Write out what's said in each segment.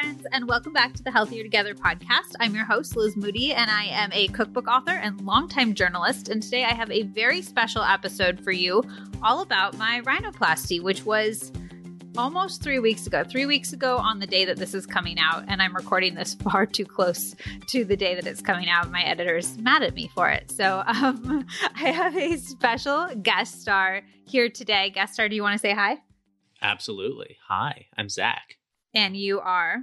friends, and welcome back to the Healthier Together podcast. I'm your host, Liz Moody, and I am a cookbook author and longtime journalist. And today I have a very special episode for you all about my rhinoplasty, which was almost three weeks ago. Three weeks ago on the day that this is coming out, and I'm recording this far too close to the day that it's coming out. My editor's mad at me for it. So um, I have a special guest star here today. Guest star, do you want to say hi? Absolutely. Hi, I'm Zach. And you are?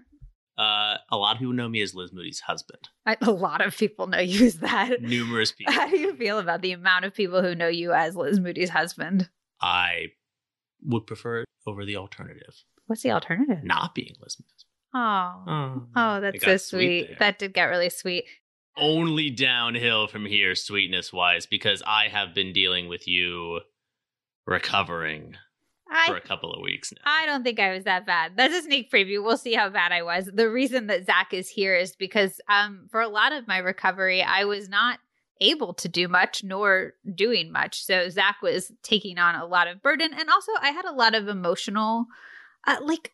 Uh, a lot of people know me as Liz Moody's husband. I, a lot of people know you as that. Numerous people. How do you feel about the amount of people who know you as Liz Moody's husband? I would prefer it over the alternative. What's the alternative? Not being Liz Moody's. Oh, oh, oh that's so sweet. sweet that did get really sweet. Only downhill from here, sweetness wise, because I have been dealing with you recovering I, for a couple of weeks now. I don't think I was that bad. That's a sneak preview. We'll see how bad I was. The reason that Zach is here is because um, for a lot of my recovery, I was not able to do much nor doing much. So Zach was taking on a lot of burden. And also, I had a lot of emotional, uh, like,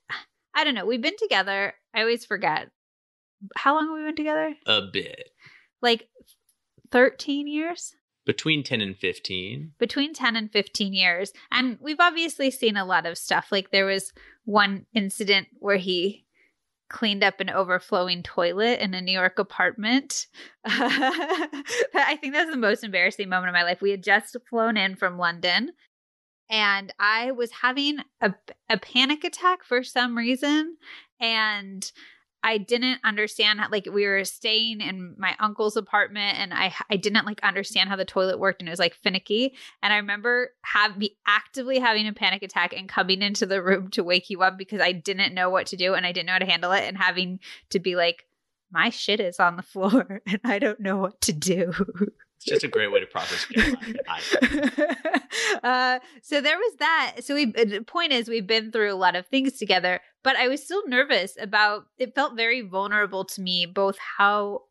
I don't know. We've been together. I always forget. How long have we been together? A bit. Like 13 years? Between 10 and 15 between 10 and 15 years. And we've obviously seen a lot of stuff. Like there was one incident where he cleaned up an overflowing toilet in a new york apartment. I think that's the most embarrassing moment of my life. We had just flown in from london and i was having a, a panic attack for some reason and I didn't understand how, like we were staying in my uncle's apartment and I I didn't like understand how the toilet worked and it was like finicky and I remember have be actively having a panic attack and coming into the room to wake you up because I didn't know what to do and I didn't know how to handle it and having to be like my shit is on the floor and I don't know what to do. It's just a great way to process uh, so there was that. So we the point is we've been through a lot of things together, but I was still nervous about it felt very vulnerable to me both how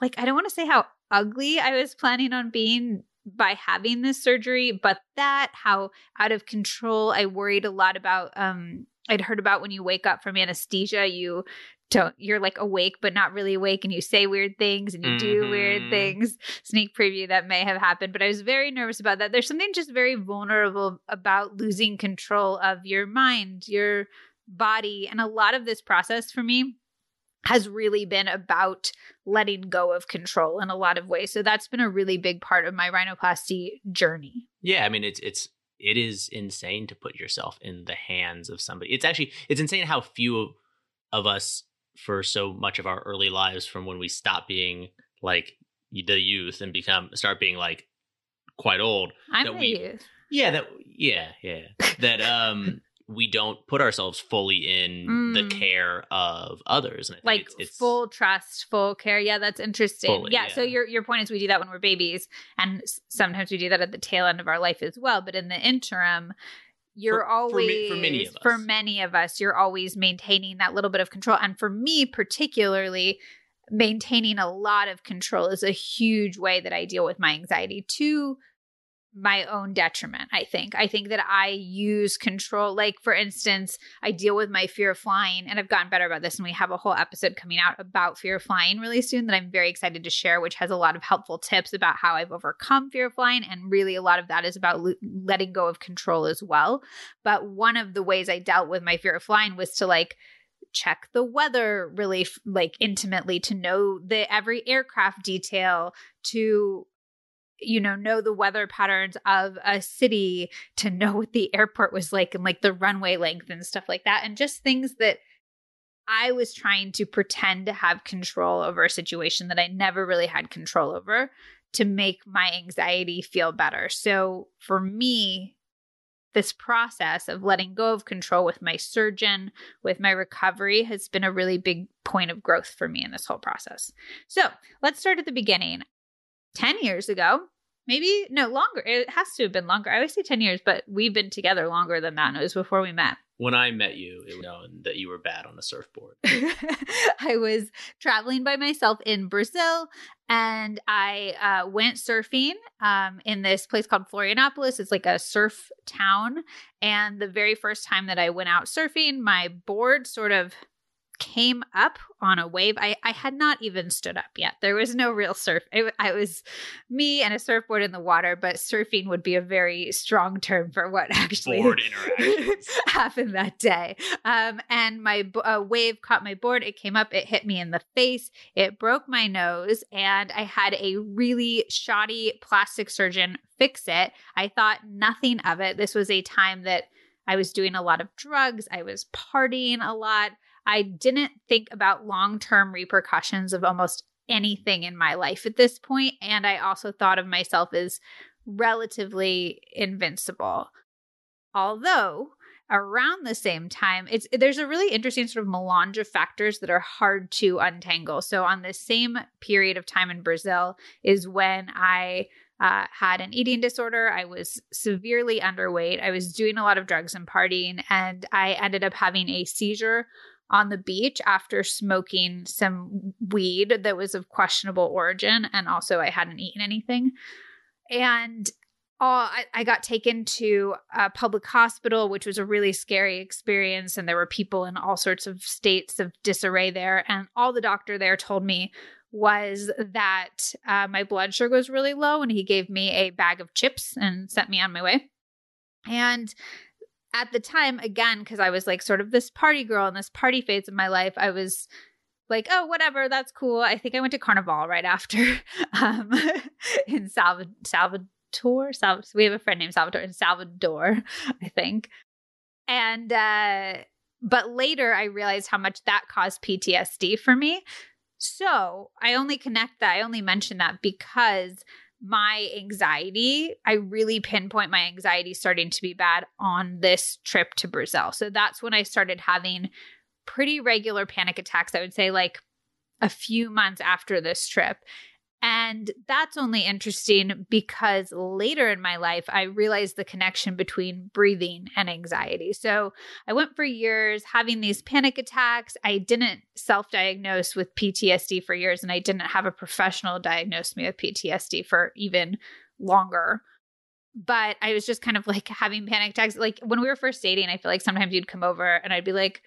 like I don't want to say how ugly I was planning on being by having this surgery, but that how out of control I worried a lot about um I'd heard about when you wake up from anesthesia, you don't you're like awake but not really awake and you say weird things and you mm-hmm. do weird mm-hmm. things sneak preview that may have happened but i was very nervous about that there's something just very vulnerable about losing control of your mind your body and a lot of this process for me has really been about letting go of control in a lot of ways so that's been a really big part of my rhinoplasty journey yeah i mean it's it's it is insane to put yourself in the hands of somebody it's actually it's insane how few of us for so much of our early lives from when we stop being like the youth and become start being like quite old. I'm the we, youth. Yeah, that yeah, yeah. that um we don't put ourselves fully in mm. the care of others. like it's, it's, full trust, full care. Yeah, that's interesting. Fully, yeah, yeah, So your your point is we do that when we're babies, and sometimes we do that at the tail end of our life as well. But in the interim, you're for, always for, for, many of us. for many of us you're always maintaining that little bit of control and for me particularly maintaining a lot of control is a huge way that i deal with my anxiety to my own detriment i think. I think that i use control like for instance i deal with my fear of flying and i've gotten better about this and we have a whole episode coming out about fear of flying really soon that i'm very excited to share which has a lot of helpful tips about how i've overcome fear of flying and really a lot of that is about letting go of control as well. But one of the ways i dealt with my fear of flying was to like check the weather really like intimately to know the every aircraft detail to you know know the weather patterns of a city to know what the airport was like and like the runway length and stuff like that and just things that I was trying to pretend to have control over a situation that I never really had control over to make my anxiety feel better. So for me, this process of letting go of control with my surgeon, with my recovery, has been a really big point of growth for me in this whole process. So let's start at the beginning. 10 years ago, maybe no longer. It has to have been longer. I always say 10 years, but we've been together longer than that. And it was before we met. When I met you, it was known that you were bad on a surfboard. I was traveling by myself in Brazil and I uh, went surfing um, in this place called Florianopolis. It's like a surf town. And the very first time that I went out surfing, my board sort of came up on a wave. I, I had not even stood up yet. There was no real surf. I, I was me and a surfboard in the water, but surfing would be a very strong term for what actually happened that day. Um, and my uh, wave caught my board. It came up. It hit me in the face. It broke my nose, and I had a really shoddy plastic surgeon fix it. I thought nothing of it. This was a time that I was doing a lot of drugs. I was partying a lot. I didn't think about long term repercussions of almost anything in my life at this point, And I also thought of myself as relatively invincible. Although, around the same time it's there's a really interesting sort of melange of factors that are hard to untangle so on the same period of time in brazil is when i uh, had an eating disorder i was severely underweight i was doing a lot of drugs and partying and i ended up having a seizure on the beach after smoking some weed that was of questionable origin. And also, I hadn't eaten anything. And I, I, got taken to a public hospital, which was a really scary experience. And there were people in all sorts of states of disarray there. And all the doctor there told me was that uh, my blood sugar was really low. And he gave me a bag of chips and sent me on my way. And at the time, again, because I was like sort of this party girl in this party phase of my life, I was like, oh, whatever, that's cool. I think I went to Carnival right after um, in Salvador. Salvador. Sal- we have a friend named Salvador in Salvador, I think. And, uh, but later I realized how much that caused PTSD for me. So I only connect that, I only mention that because my anxiety, I really pinpoint my anxiety starting to be bad on this trip to Brazil. So that's when I started having pretty regular panic attacks. I would say like a few months after this trip. And that's only interesting because later in my life, I realized the connection between breathing and anxiety. So I went for years having these panic attacks. I didn't self diagnose with PTSD for years, and I didn't have a professional diagnose me with PTSD for even longer. But I was just kind of like having panic attacks. Like when we were first dating, I feel like sometimes you'd come over and I'd be like,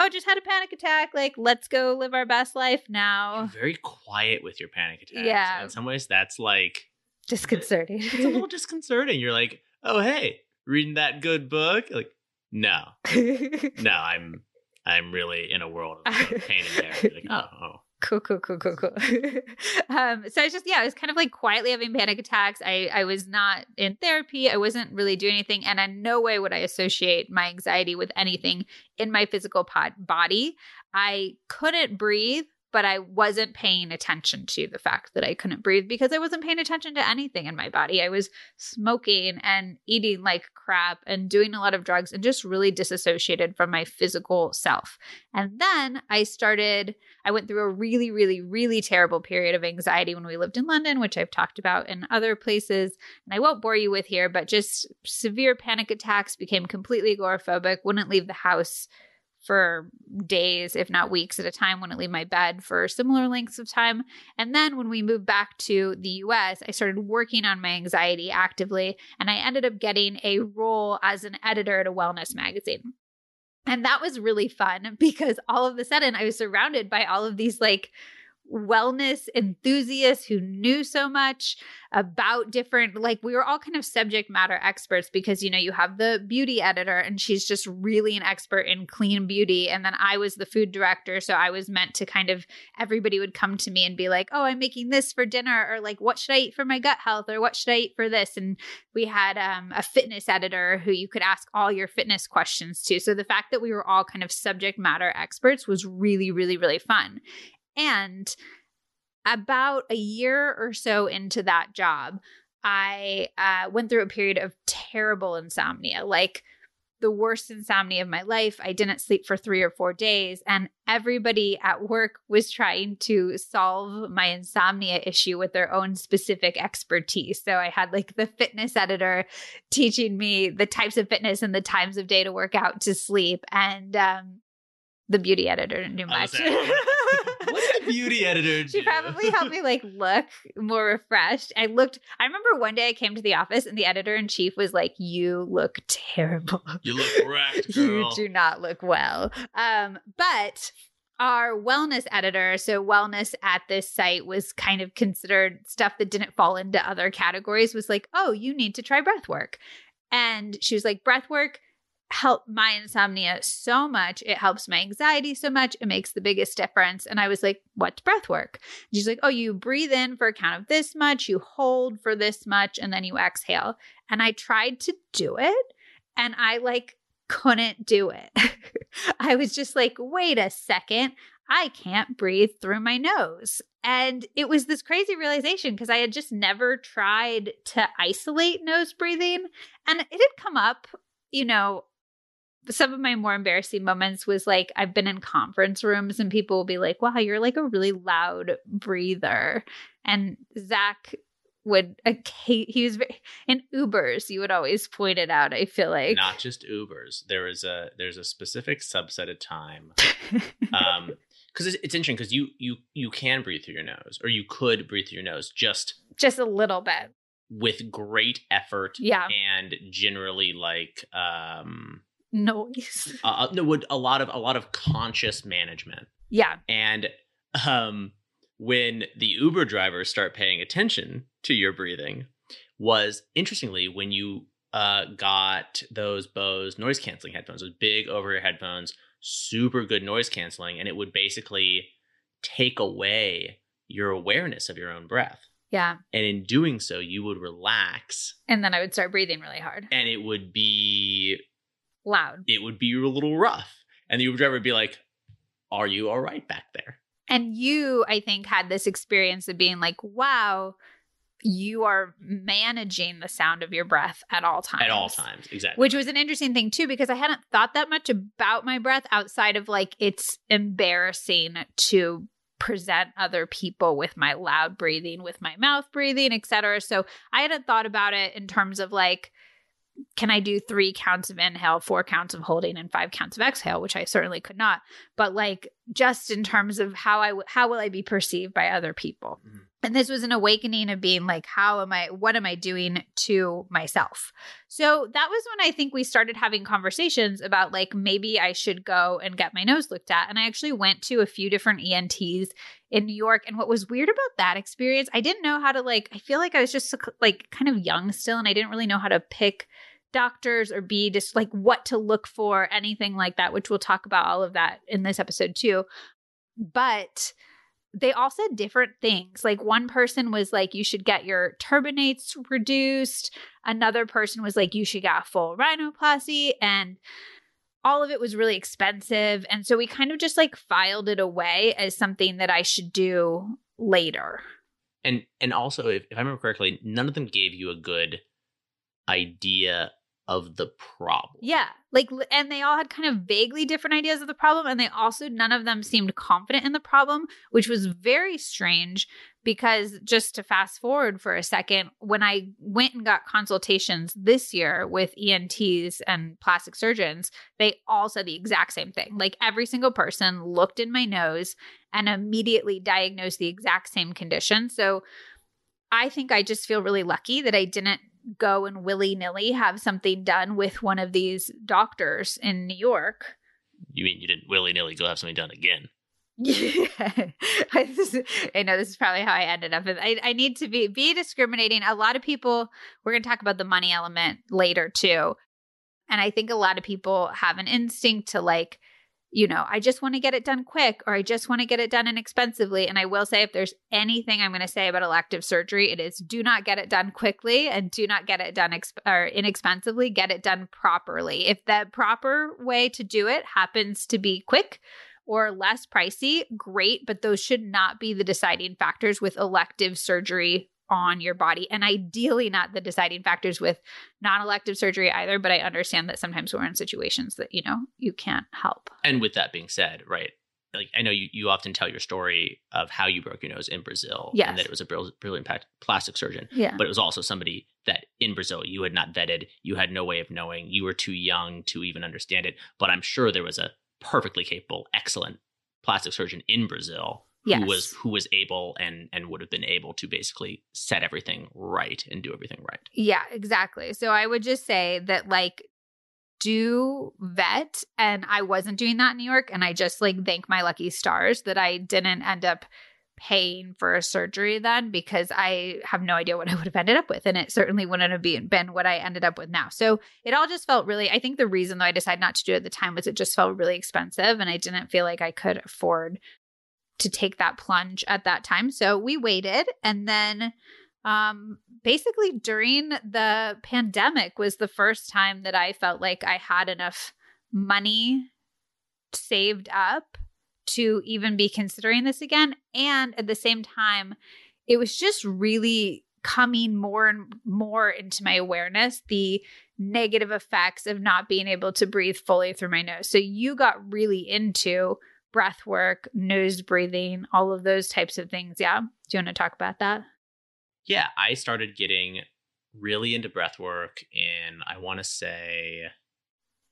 oh, just had a panic attack. Like, let's go live our best life now. You're very quiet with your panic attacks. Yeah. In some ways, that's like disconcerting. It's a little disconcerting. You're like, oh, hey, reading that good book. Like, no, no, I'm, I'm really in a world of pain and terror. Like, oh, oh, cool cool cool cool cool um so i was just yeah i was kind of like quietly having panic attacks. I i was not in therapy. I wasn't really doing anything and in no way would i associate my anxiety with anything in my physical pod- body. I couldn't breathe but I wasn't paying attention to the fact that I couldn't breathe because I wasn't paying attention to anything in my body. I was smoking and eating like crap and doing a lot of drugs and just really disassociated from my physical self. And then I started, I went through a really, really, really terrible period of anxiety when we lived in London, which I've talked about in other places. And I won't bore you with here, but just severe panic attacks, became completely agoraphobic, wouldn't leave the house for days, if not weeks at a time, wouldn't leave my bed for similar lengths of time. And then when we moved back to the US, I started working on my anxiety actively, and I ended up getting a role as an editor at a wellness magazine. And that was really fun because all of a sudden I was surrounded by all of these like wellness enthusiasts who knew so much about different like we were all kind of subject matter experts because you know you have the beauty editor and she's just really an expert in clean beauty. And then I was the food director so I was meant to kind of everybody would come to me and be like oh I'm making this for dinner or like what should I eat for my gut health? or what should I eat for this? And we had um, a fitness editor who you could ask all your fitness questions to. So the fact that we were all kind of subject matter experts was really really really fun and about a year or so into that job, I uh, went through a period of terrible insomnia, like the worst insomnia of my life. I didn't sleep for three or four days, and everybody at work was trying to solve my insomnia issue with their own specific expertise. So I had like the fitness editor teaching me the types of fitness and the times of day to work out to sleep, and um, the beauty editor didn't do much. Beauty editor? She probably helped me like look more refreshed. I looked. I remember one day I came to the office and the editor in chief was like, "You look terrible. You look wrecked, girl. you do not look well." Um, but our wellness editor, so wellness at this site was kind of considered stuff that didn't fall into other categories, was like, oh, you need to try breath work. And she was like, breath work help my insomnia so much. It helps my anxiety so much. It makes the biggest difference. And I was like, what's breath work? And she's like, oh, you breathe in for a count of this much, you hold for this much, and then you exhale. And I tried to do it and I like couldn't do it. I was just like, wait a second. I can't breathe through my nose. And it was this crazy realization because I had just never tried to isolate nose breathing. And it had come up, you know, some of my more embarrassing moments was like I've been in conference rooms and people will be like, wow, you're like a really loud breather. And Zach would he was very, in Ubers. You would always point it out. I feel like not just Ubers. There is a there's a specific subset of time, um, because it's, it's interesting because you you you can breathe through your nose, or you could breathe through your nose just just a little bit with great effort. Yeah, and generally like um noise. uh, uh no, a lot of a lot of conscious management. Yeah, and um when the Uber drivers start paying attention to your breathing was interestingly when you uh, got those Bose noise canceling headphones, those big over ear headphones, super good noise canceling, and it would basically take away your awareness of your own breath. Yeah. And in doing so, you would relax. And then I would start breathing really hard. And it would be loud. It would be a little rough. And the Uber driver would be like, Are you all right back there? And you, I think, had this experience of being like, wow, you are managing the sound of your breath at all times. At all times, exactly. Which was an interesting thing too, because I hadn't thought that much about my breath outside of like it's embarrassing to present other people with my loud breathing, with my mouth breathing, etc. So I hadn't thought about it in terms of like, can I do three counts of inhale, four counts of holding, and five counts of exhale, which I certainly could not. But like just in terms of how I w- how will I be perceived by other people, mm-hmm. and this was an awakening of being like, how am I? What am I doing to myself? So that was when I think we started having conversations about like maybe I should go and get my nose looked at, and I actually went to a few different ENTs in New York. And what was weird about that experience, I didn't know how to like. I feel like I was just like kind of young still, and I didn't really know how to pick doctors or be just like what to look for, anything like that, which we'll talk about all of that in this episode too. But they all said different things. Like one person was like, you should get your turbinates reduced. Another person was like, you should get a full rhinoplasty. And all of it was really expensive. And so we kind of just like filed it away as something that I should do later. And and also if, if I remember correctly, none of them gave you a good idea of the problem. Yeah. Like, and they all had kind of vaguely different ideas of the problem. And they also, none of them seemed confident in the problem, which was very strange because just to fast forward for a second, when I went and got consultations this year with ENTs and plastic surgeons, they all said the exact same thing. Like, every single person looked in my nose and immediately diagnosed the exact same condition. So, I think I just feel really lucky that I didn't go and willy nilly have something done with one of these doctors in New York. You mean you didn't willy nilly go have something done again? Yeah, I, I, know this is probably how I ended up. I, I need to be be discriminating. A lot of people. We're going to talk about the money element later too, and I think a lot of people have an instinct to like you know, I just want to get it done quick or I just want to get it done inexpensively. And I will say, if there's anything I'm going to say about elective surgery, it is do not get it done quickly and do not get it done exp- or inexpensively. Get it done properly. If the proper way to do it happens to be quick, or less pricey, great, but those should not be the deciding factors with elective surgery on your body and ideally not the deciding factors with non-elective surgery either but i understand that sometimes we're in situations that you know you can't help. And with that being said right like i know you, you often tell your story of how you broke your nose in brazil yes. and that it was a brilliant plastic surgeon. Yeah. But it was also somebody that in brazil you had not vetted you had no way of knowing you were too young to even understand it but i'm sure there was a perfectly capable excellent plastic surgeon in brazil yes. who was who was able and and would have been able to basically set everything right and do everything right. Yeah, exactly. So I would just say that like do vet and I wasn't doing that in New York. And I just like thank my lucky stars that I didn't end up paying for a surgery then because I have no idea what I would have ended up with. And it certainly wouldn't have been, been what I ended up with now. So it all just felt really, I think the reason though I decided not to do it at the time was it just felt really expensive and I didn't feel like I could afford to take that plunge at that time. So we waited and then um basically during the pandemic was the first time that I felt like I had enough money saved up to even be considering this again and at the same time it was just really coming more and more into my awareness the negative effects of not being able to breathe fully through my nose. So you got really into breath work, nose breathing, all of those types of things. Yeah. Do you want to talk about that? Yeah, I started getting really into breath work in I want to say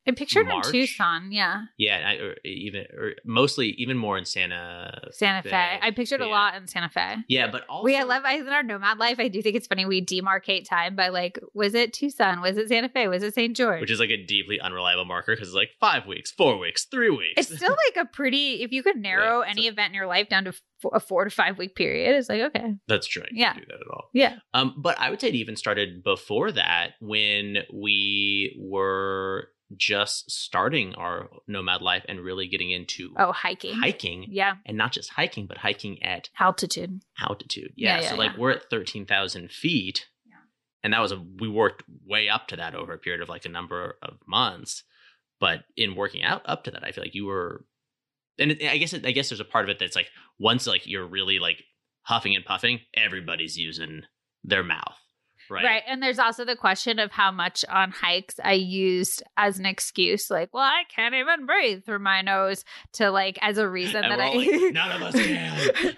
I pictured March? in Tucson, yeah. yeah, I, or even or mostly even more in Santa Santa Fe. I pictured a lot in Santa Fe. Yeah, but also we I love I, in our nomad life. I do think it's funny we demarcate time by like, was it Tucson? Was it Santa Fe? Was it St. George? which is like a deeply unreliable marker because it's like five weeks, four weeks, three weeks. it's still like a pretty. If you could narrow Yeah, any so- event in your life down to a four to five week period, it's like okay, That's true. I Yeah. do that at all. yeah, Um, but I would say it even started before that when we were just starting our nomad life and really getting into oh hiking, hiking yeah, and not just hiking, but hiking at altitude, altitude. Yeah, Yeah. yeah, so like yeah. we're at 13,000 feet. Yeah. And that was a, we worked way up to that over a period of like a number of months. But in working out up to that, I feel like you were, and it, I guess, it, I guess there's a part of it that's like once like you're really like huffing and puffing, everybody's using their mouth. Right. Right. And there's also the question of how much on hikes I used as an excuse, like, well, I can't even breathe through my nose, to like as a reason And that I like, "None of us can."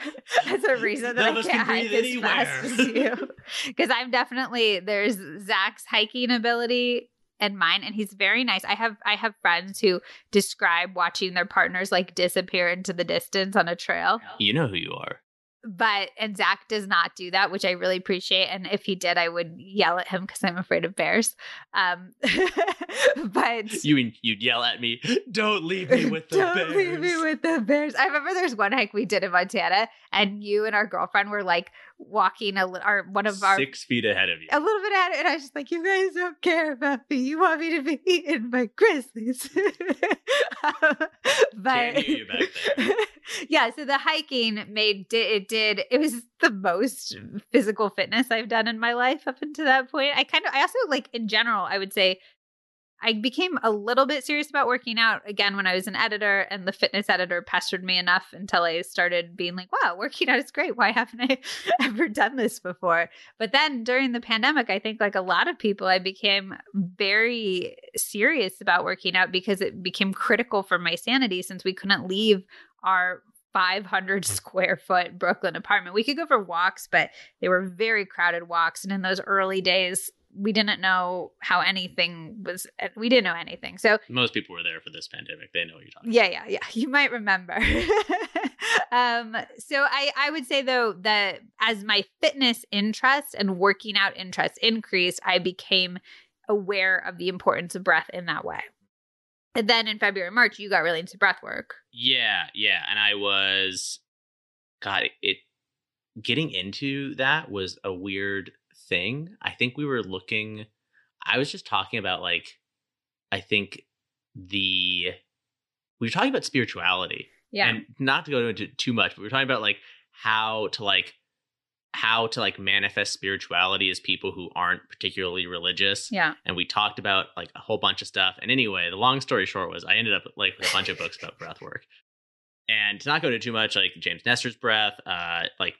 as a reason that None I can't can hike as fast as you. Because I'm definitely there's Zach's hiking ability and mine, and he's very nice. I have I have friends who describe watching their partners like disappear into the distance on a trail. You know who you are. But and Zach does not do that, which I really appreciate. And if he did, I would yell at him because I'm afraid of bears. Um, but You mean you'd yell at me, don't leave me with the don't bears. leave me with the bears. I remember there's one hike we did in Montana, and you and our girlfriend were like walking a our one of our Six feet ahead of you. a little bit it, and I was just like, "You guys don't care about me. You want me to be eaten by grizzlies." Um, but Can't hear you back there. yeah, so the hiking made it did it was the most physical fitness I've done in my life up until that point. I kind of I also like in general I would say I became a little bit serious about working out again when I was an editor, and the fitness editor pestered me enough until I started being like, wow, working out is great. Why haven't I ever done this before? But then during the pandemic, I think, like a lot of people, I became very serious about working out because it became critical for my sanity since we couldn't leave our 500 square foot Brooklyn apartment. We could go for walks, but they were very crowded walks. And in those early days, we didn't know how anything was, we didn't know anything. So, Most people were there for this pandemic. They know what you're talking yeah, yeah, yeah. You might remember. um, so I, I would say though that as my fitness interest and working out interest increased, I became aware of the importance of breath in that way. And then in February, and March, you got really into breath work. Yeah, yeah. And I was God, it getting into that was a weird thing. I think we were looking I was just talking about like I think the we were talking about spirituality. Yeah. And not to go into too much, but we were talking about like how to like how to like manifest spirituality as people who aren't particularly religious yeah. and we talked about like a whole bunch of stuff. And anyway, the long story short was I ended up like with a bunch of books about breath work. And to not go into too much, like James Nestor's breath, uh, like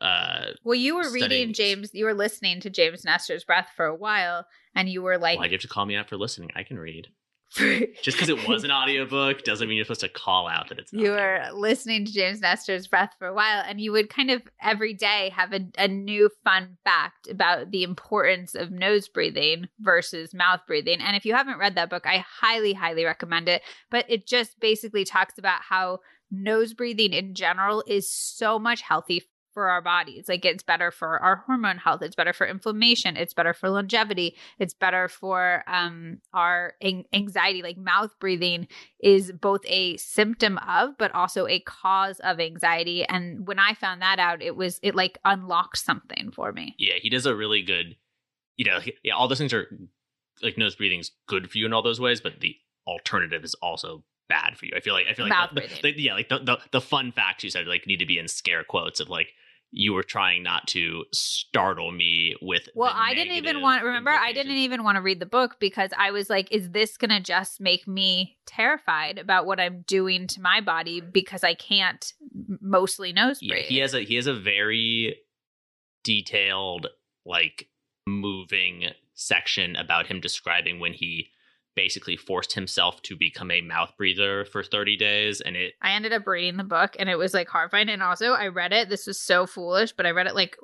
uh, Well, you were reading James, you were listening to James Nestor's breath for a while, and you were like, Why do you have to call me out for listening? I can read. Just because it was an audiobook doesn't mean you're supposed to call out that it's you were listening to James Nestor's breath for a while, and you would kind of every day have a, a new fun fact about the importance of nose breathing versus mouth breathing. And if you haven't read that book, I highly, highly recommend it. But it just basically talks about how nose breathing in general is so much healthy for our bodies. Like it's better for our hormone health, it's better for inflammation, it's better for longevity, it's better for um our anxiety. Like mouth breathing is both a symptom of but also a cause of anxiety and when I found that out it was it like unlocked something for me. Yeah, he does a really good you know, yeah, all those things are like nose breathing's good for you in all those ways, but the alternative is also bad for you. I feel like I feel like the, the, the, yeah, like the, the the fun facts you said like need to be in scare quotes of like you were trying not to startle me with well i didn't even want remember i didn't even want to read the book because i was like is this gonna just make me terrified about what i'm doing to my body because i can't mostly nose breathe yeah, he has a he has a very detailed like moving section about him describing when he basically forced himself to become a mouth breather for 30 days and it I ended up reading the book and it was like horrifying and also I read it this was so foolish but I read it like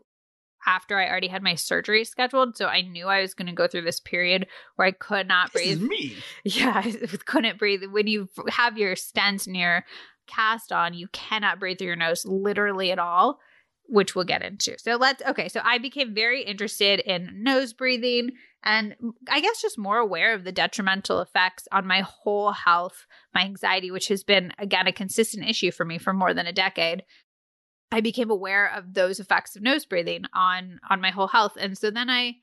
after I already had my surgery scheduled so I knew I was going to go through this period where I could not breathe. me. Yeah I couldn't breathe. When you have your stents and your cast on you cannot breathe through your nose literally at all which we'll get into. So let's okay, so I became very interested in nose breathing and I guess just more aware of the detrimental effects on my whole health, my anxiety, which has been again a consistent issue for me for more than a decade. I became aware of those effects of nose breathing on on my whole health and so then I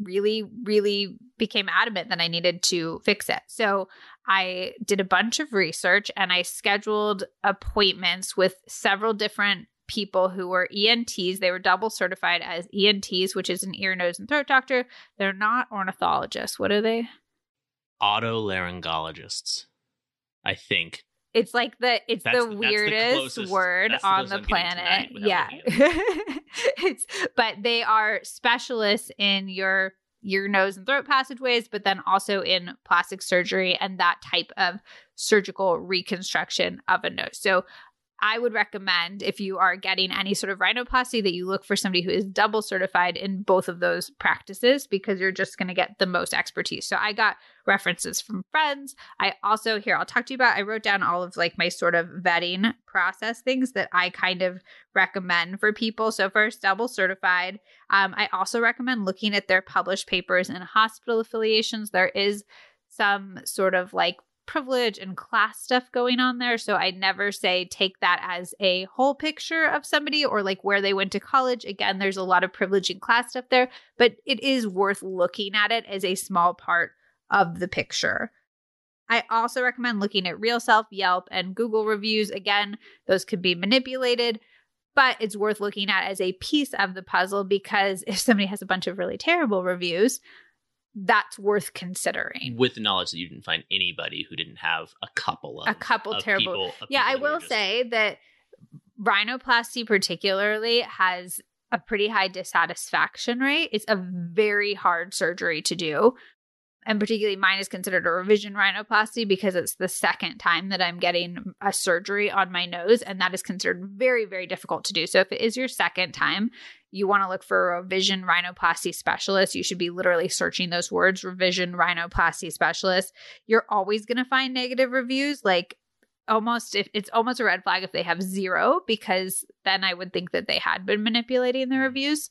really really became adamant that I needed to fix it. So I did a bunch of research and I scheduled appointments with several different people who were ENTs. They were double certified as ENTs, which is an ear, nose, and throat doctor. They're not ornithologists. What are they? Otolaryngologists, I think. It's like the it's that's, the weirdest the word on the planet. Yeah. it's but they are specialists in your your nose and throat passageways, but then also in plastic surgery and that type of surgical reconstruction of a nose. So I would recommend if you are getting any sort of rhinoplasty that you look for somebody who is double certified in both of those practices because you're just going to get the most expertise. So I got references from friends. I also here I'll talk to you about I wrote down all of like my sort of vetting process things that I kind of recommend for people. So first double certified. Um, I also recommend looking at their published papers and hospital affiliations. There is some sort of like privilege and class stuff going on there. So I never say take that as a whole picture of somebody or like where they went to college. Again, there's a lot of privilege and class stuff there, but it is worth looking at it as a small part of the picture. I also recommend looking at Real Self, Yelp, and Google reviews. Again, those could be manipulated, but it's worth looking at as a piece of the puzzle because if somebody has a bunch of really terrible reviews, that's worth considering. With the knowledge that you didn't find anybody who didn't have a couple of a couple of terrible. People, yeah, I will just... say that rhinoplasty particularly has a pretty high dissatisfaction rate. It's a very hard surgery to do and particularly mine is considered a revision rhinoplasty because it's the second time that I'm getting a surgery on my nose, and that is considered very, very difficult to do. So if it is your second time, you want to look for a revision rhinoplasty specialist. You should be literally searching those words, revision rhinoplasty specialist. You're always going to find negative reviews. Like almost if it's almost a red flag if they have zero because then I would think that they had been manipulating the mm. reviews.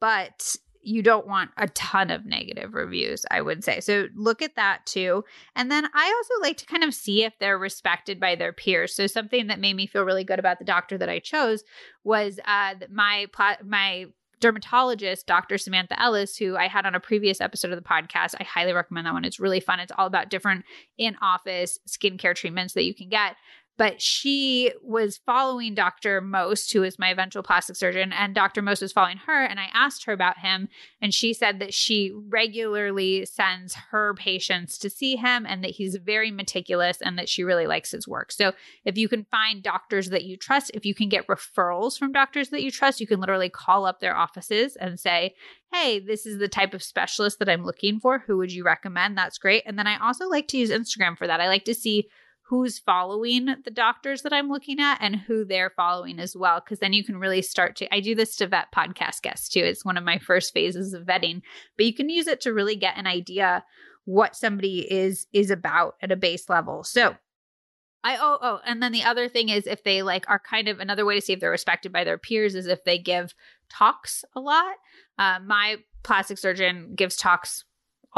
But you don't want a ton of negative reviews, I would say. So look at that too. And then I also like to kind of see if they're respected by their peers. So something that made me feel really good about the doctor that I chose was uh, my my dermatologist, Dr. Samantha Ellis, who I had on a previous episode of the podcast. I highly recommend that one. It's really fun. It's all about different in office skincare treatments that you can get but she was following Dr. Most, who is my eventual plastic surgeon, and Dr. Most was following her. And I asked her about him, and she said that she regularly sends her patients to see him and that he's very meticulous and that she really likes his work. So if you can find doctors that you trust, if you can get referrals from doctors that you trust, you can literally call up their offices and say, Hey, this is the type of specialist that I'm looking for. Who would you recommend? That's great. And then I also like to use Instagram for that. I like to see who's following the doctors that I'm looking at and who they're following as well. Cause then you can really start to, I do this to vet podcast guests too. It's one of my first phases of vetting, but you can use it to really get an idea what somebody is, is about at a base level. So I oh oh, and then the other thing is if they like are kind of another way to see if they're respected by their peers is if they give talks a lot. Uh, my plastic surgeon gives talks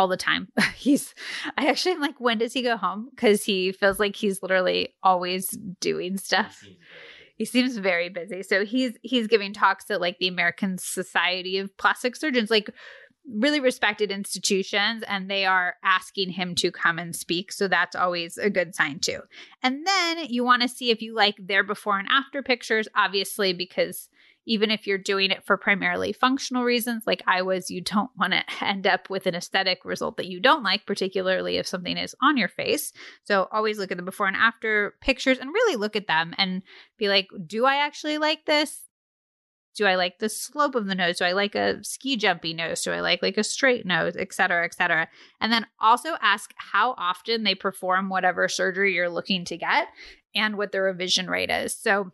all the time. he's I actually am like, when does he go home? Because he feels like he's literally always doing stuff. He seems very busy. So he's he's giving talks at like the American Society of Plastic Surgeons, like really respected institutions, and they are asking him to come and speak. So that's always a good sign too. And then you want to see if you like their before and after pictures, obviously, because even if you're doing it for primarily functional reasons, like I was, you don't want to end up with an aesthetic result that you don't like, particularly if something is on your face. So always look at the before and after pictures and really look at them and be like, do I actually like this? Do I like the slope of the nose? Do I like a ski jumpy nose? Do I like like a straight nose, et cetera, et cetera? And then also ask how often they perform whatever surgery you're looking to get and what the revision rate is. So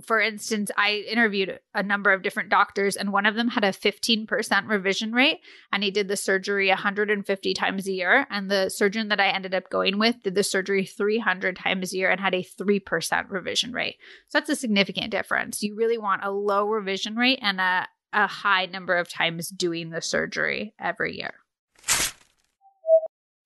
for instance, I interviewed a number of different doctors, and one of them had a 15% revision rate, and he did the surgery 150 times a year. And the surgeon that I ended up going with did the surgery 300 times a year and had a 3% revision rate. So that's a significant difference. You really want a low revision rate and a, a high number of times doing the surgery every year.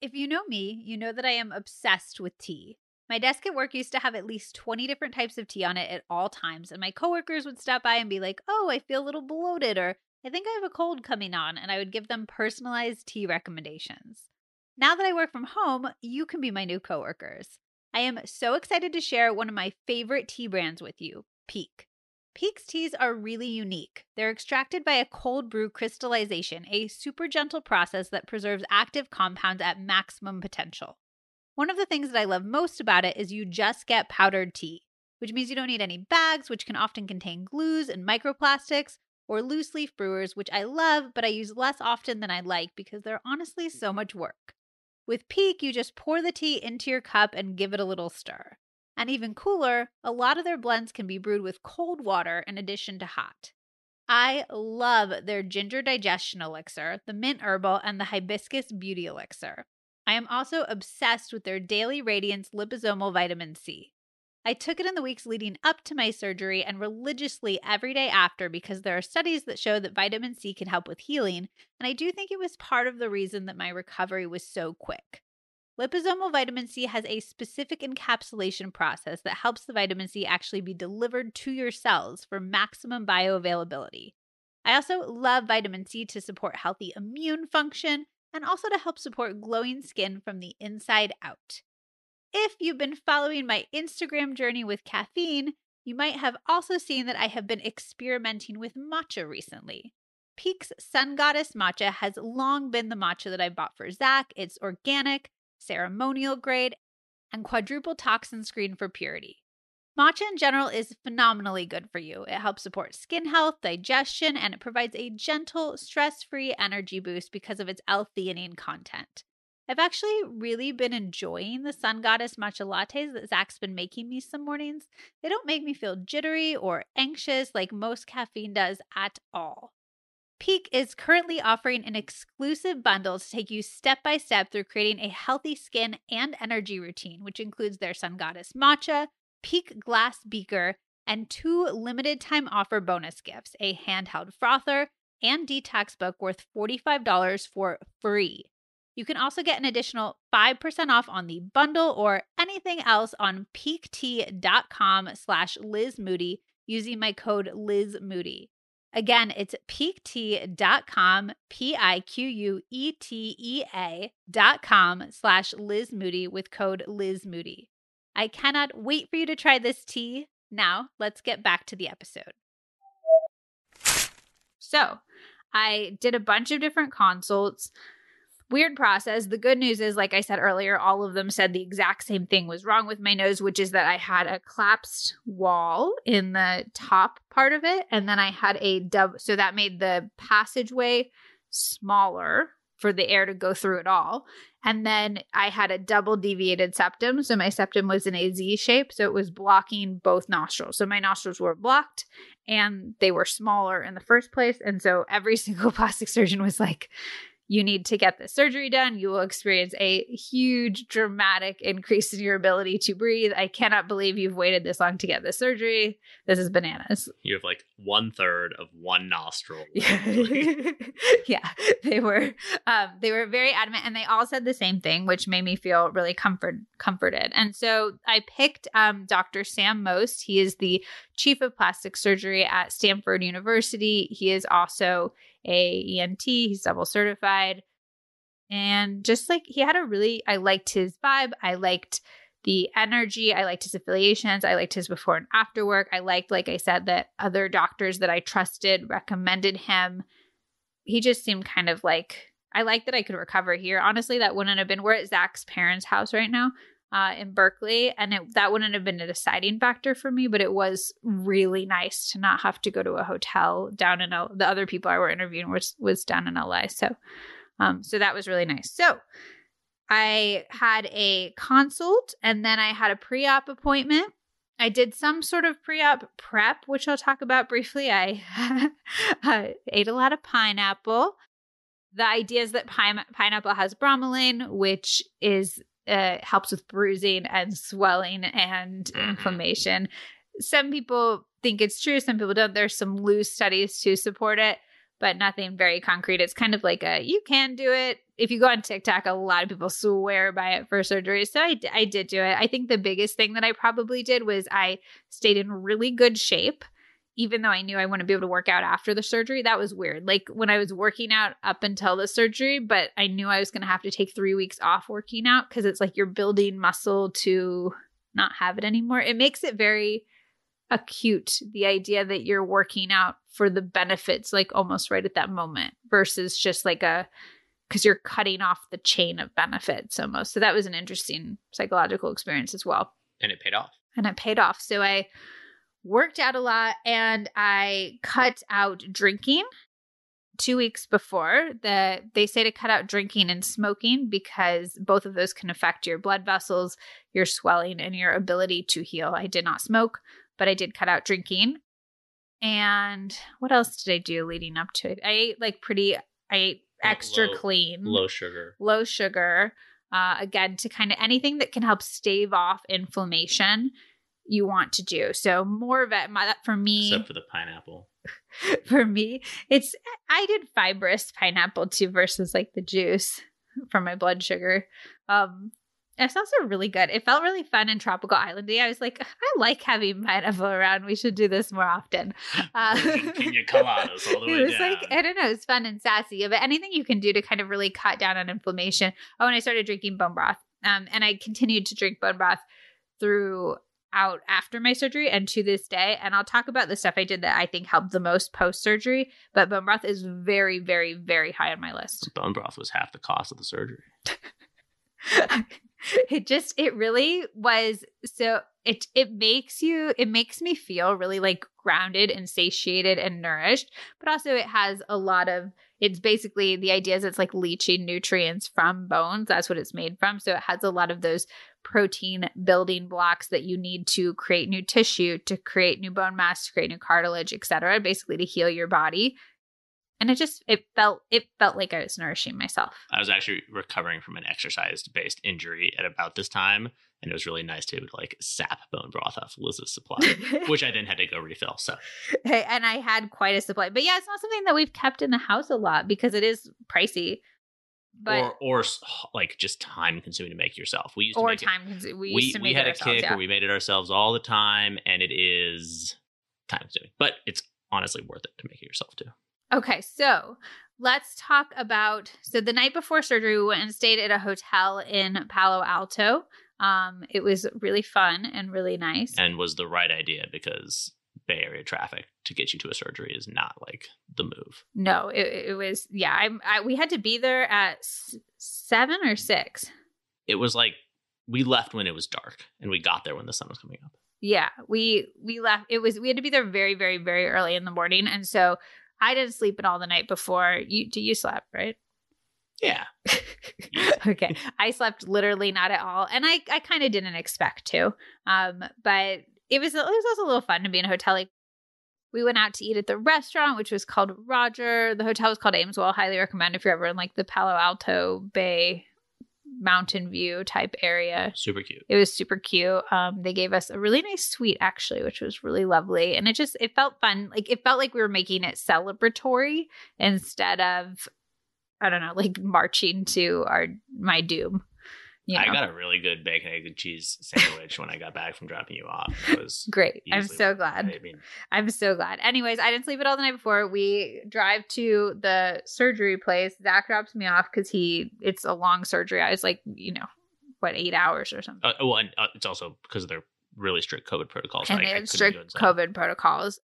If you know me, you know that I am obsessed with tea. My desk at work used to have at least 20 different types of tea on it at all times, and my coworkers would stop by and be like, Oh, I feel a little bloated, or I think I have a cold coming on, and I would give them personalized tea recommendations. Now that I work from home, you can be my new coworkers. I am so excited to share one of my favorite tea brands with you, Pique. Pique's teas are really unique. They're extracted by a cold brew crystallization, a super gentle process that preserves active compounds at maximum potential. One of the things that I love most about it is you just get powdered tea, which means you don't need any bags, which can often contain glues and microplastics, or loose leaf brewers, which I love, but I use less often than I like because they're honestly so mm-hmm. much work. With Pique, you just pour the tea into your cup and give it a little stir. And even cooler, a lot of their blends can be brewed with cold water in addition to hot. I love their ginger digestion elixir, the mint herbal, and the hibiscus beauty elixir. I am also obsessed with their Daily Radiance liposomal vitamin C. I took it in the weeks leading up to my surgery and religiously every day after because there are studies that show that vitamin C can help with healing, and I do think it was part of the reason that my recovery was so quick. Liposomal vitamin C has a specific encapsulation process that helps the vitamin C actually be delivered to your cells for maximum bioavailability. I also love vitamin C to support healthy immune function and also to help support glowing skin from the inside out. If you've been following my Instagram journey with caffeine, you might have also seen that I have been experimenting with matcha recently. Pique's Sun Goddess matcha has long been the matcha that I bought for Zach. It's organic, ceremonial grade, and quadruple toxin screen for purity. Matcha in general is phenomenally good for you. It helps support skin health, digestion, and it provides a gentle, stress free energy boost because of its L theanine content. I've actually really been enjoying the Sun Goddess matcha lattes that Zach's been making me some mornings. They don't make me feel jittery or anxious like most caffeine does at all. Pique is currently offering an exclusive bundle to take you step by step through creating a healthy skin and energy routine, which includes their Sun Goddess matcha, Pique glass beaker, and two limited time offer bonus gifts a handheld frother and detox book worth $45 for free. You can also get an additional 5% off on the bundle or anything else on piquetea.com slash Liz Moody using my code lizmoody. Again, it's piquetea.com, P-I-Q-U-E-T-E-A dot com slash Liz Moody with code Liz Moody. I cannot wait for you to try this tea. Now, let's get back to the episode. So, I did a bunch of different consults. Weird process. The good news is, like I said earlier, all of them said the exact same thing was wrong with my nose, which is that I had a collapsed wall in the top part of it. And then I had a dub. So that made the passageway smaller for the air to go through it all. And then I had a double deviated septum. So my septum was in a Z shape. So it was blocking both nostrils. So my nostrils were blocked and they were smaller in the first place. And so every single plastic surgeon was like, you need to get the surgery done. You will experience a huge, dramatic increase in your ability to breathe. I cannot believe you've waited this long to get the surgery. This is bananas. You have like one third of one nostril. yeah, they were um, they were very adamant, and they all said the same thing, which made me feel really comfort comforted. And so I picked um, Dr. Sam Most. He is the chief of plastic surgery at Stanford University. He is also a ENT. He's double certified. And just like he had a really, I liked his vibe. I liked the energy. I liked his affiliations. I liked his before and after work. I liked, like I said, that other doctors that I trusted recommended him. He just seemed kind of like, I like that I could recover here. Honestly, that wouldn't have been, we're at Zach's parents' house right now uh, in Berkeley, and it, that wouldn't have been a deciding factor for me. But it was really nice to not have to go to a hotel down in L- the other people I were interviewing was was down in LA. So, um, so that was really nice. So. I had a consult and then I had a pre op appointment. I did some sort of pre op prep, which I'll talk about briefly. I ate a lot of pineapple. The idea is that pine- pineapple has bromelain, which is uh, helps with bruising and swelling and mm-hmm. inflammation. Some people think it's true, some people don't. There's some loose studies to support it, but nothing very concrete. It's kind of like a you can do it. If you go on TikTok, a lot of people swear by it for surgery. So I, I did do it. I think the biggest thing that I probably did was I stayed in really good shape even though I knew I wouldn't be able to work out after the surgery, that was weird. Like when I was working out up until the surgery, but I knew I was going to have to take three weeks off working out because it's like you're building muscle to not have it anymore. It makes it very acute, the idea that you're working out for the benefits, like almost right at that moment, versus just like a because you're cutting off the chain of benefits almost. So that was an interesting psychological experience as well. And it paid off. And it paid off. So I worked out a lot and I cut out drinking two weeks before. The they say to cut out drinking and smoking because both of those can affect your blood vessels your swelling and your ability to heal. I did not smoke but i did cut out drinking. And what else did i do leading up to it? I ate like pretty i ate extra low, clean. low sugar. Low sugar uh, again to kind of anything that can help stave off inflammation you want to do. So more of it my, for me except for the pineapple. for me, it's I did fibrous pineapple too versus like the juice for my blood sugar. Um it's also really good. It felt really fun and tropical islandy. I was like, I like having pineapple around. We should do this more often. Uh, Pina coladas all the way It was down. like I don't know. It's fun and sassy. But anything you can do to kind of really cut down on inflammation. Oh, and I started drinking bone broth. Um, and I continued to drink bone broth through out after my surgery and to this day. And I'll talk about the stuff I did that I think helped the most post surgery. But bone broth is very, very, very high on my list. Bone broth was half the cost of the surgery. it just it really was so it it makes you it makes me feel really like grounded and satiated and nourished but also it has a lot of it's basically the idea is it's like leaching nutrients from bones that's what it's made from so it has a lot of those protein building blocks that you need to create new tissue, to create new bone mass, to create new cartilage, etc. Basically to heal your body. And it just it felt it felt like I was nourishing myself. I was actually recovering from an exercise based injury at about this time. And it was really nice to like sap bone broth off Liz's supply, which I then had to go refill. So, hey, and I had quite a supply, but yeah, it's not something that we've kept in the house a lot because it is pricey. But or or like just time consuming to make yourself. We used to or make time consuming. We, we we had a kick yeah. where we made it ourselves all the time, and it is time consuming, but it's honestly worth it to make it yourself too. Okay, so let's talk about. So the night before surgery, we went and stayed at a hotel in Palo Alto. Um, it was really fun and really nice. And was the right idea because Bay Area traffic to get you to a surgery is not like the move. No, it, it was yeah. I, I we had to be there at s- seven or six. It was like we left when it was dark, and we got there when the sun was coming up. Yeah, we we left. It was we had to be there very very very early in the morning, and so I didn't sleep at all the night before. You do you slept right? Yeah, okay. I slept literally not at all. And I, I kind of didn't expect to. Um, but it was it was also a little fun to be in a hotel. Like We went out to eat at the restaurant, which was called Roger. The hotel was called Ameswell. Highly recommend if you're ever in like the Palo Alto Bay mountain view type area. Super cute. It was super cute. Um, they gave us a really nice suite actually, which was really lovely, and it just it felt fun. Like it felt like we were making it celebratory instead of I don't know, like marching to our my doom. You know? I got a really good bacon, egg, and cheese sandwich when I got back from dropping you off. It was great. I'm so glad. I mean, I'm so glad. Anyways, I didn't sleep at all the night before. We drive to the surgery place. Zach drops me off because he it's a long surgery. I was like, you know, what eight hours or something. uh, well, and, uh, it's also because of their really strict COVID protocols. and they strict do it, so- COVID protocols.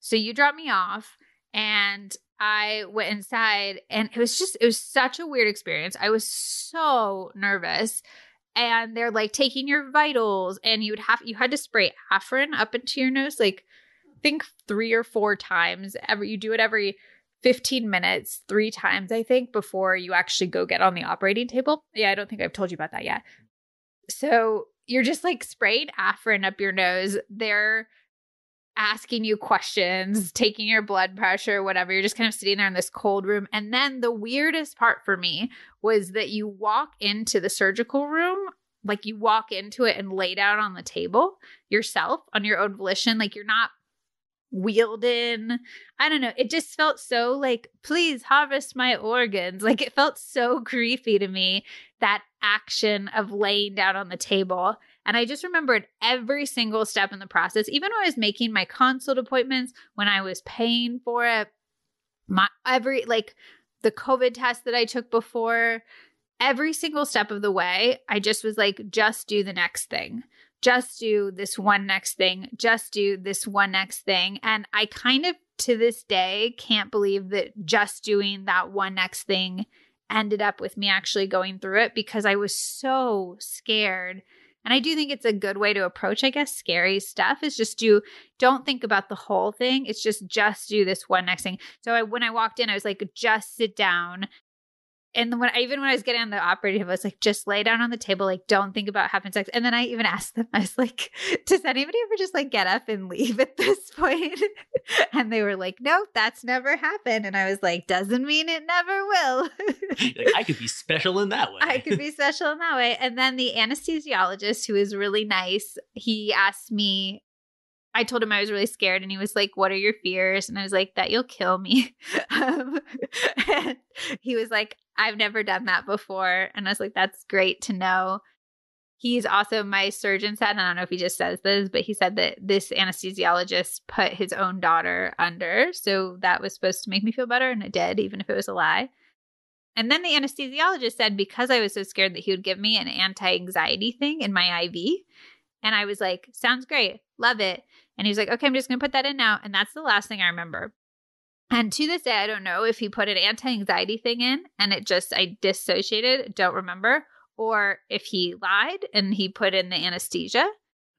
So you drop me off, and I went inside, and it was just it was such a weird experience. I was so nervous. And they're like taking your vitals, and you would have you had to spray Afrin up into your nose, like think three or four times. Every you do it every 15 minutes, three times, I think, before you actually go get on the operating table. Yeah, I don't think I've told you about that yet. So you're just like sprayed Afrin up your nose. They're asking you questions, taking your blood pressure, whatever. You're just kind of sitting there in this cold room. And then the weirdest part for me was that you walk into the surgical room, like you walk into it and lay down on the table yourself on your own volition. Like you're not wheeled in. I don't know. It just felt so like, please harvest my organs. Like it felt so creepy to me, that action of laying down on the table. And I just remembered every single step in the process, even when I was making my consult appointments, when I was paying for it, my every like the COVID test that I took before, every single step of the way, I just was like, just do the next thing. Just do this one next thing. Just do this one next thing. And I kind of to this day can't believe that just doing that one next thing ended up with me actually going through it because I was so scared. And I do think it's a good way to approach, I guess, scary stuff is just do, don't think about the whole thing. It's just, just do this one next thing. So I, when I walked in, I was like, just sit down. And then when even when I was getting on the operating table, I was like, just lay down on the table, like don't think about having sex. And then I even asked them, I was like, does anybody ever just like get up and leave at this point? and they were like, nope, that's never happened. And I was like, doesn't mean it never will. like, I could be special in that way. I could be special in that way. And then the anesthesiologist, who is really nice, he asked me, I told him I was really scared, and he was like, What are your fears? And I was like, That you'll kill me. Um, and he was like, I've never done that before. And I was like, That's great to know. He's also my surgeon said, and I don't know if he just says this, but he said that this anesthesiologist put his own daughter under. So that was supposed to make me feel better, and it did, even if it was a lie. And then the anesthesiologist said because I was so scared that he would give me an anti anxiety thing in my IV. And I was like, sounds great. Love it. And he was like, okay, I'm just going to put that in now. And that's the last thing I remember. And to this day, I don't know if he put an anti anxiety thing in and it just, I dissociated, don't remember, or if he lied and he put in the anesthesia.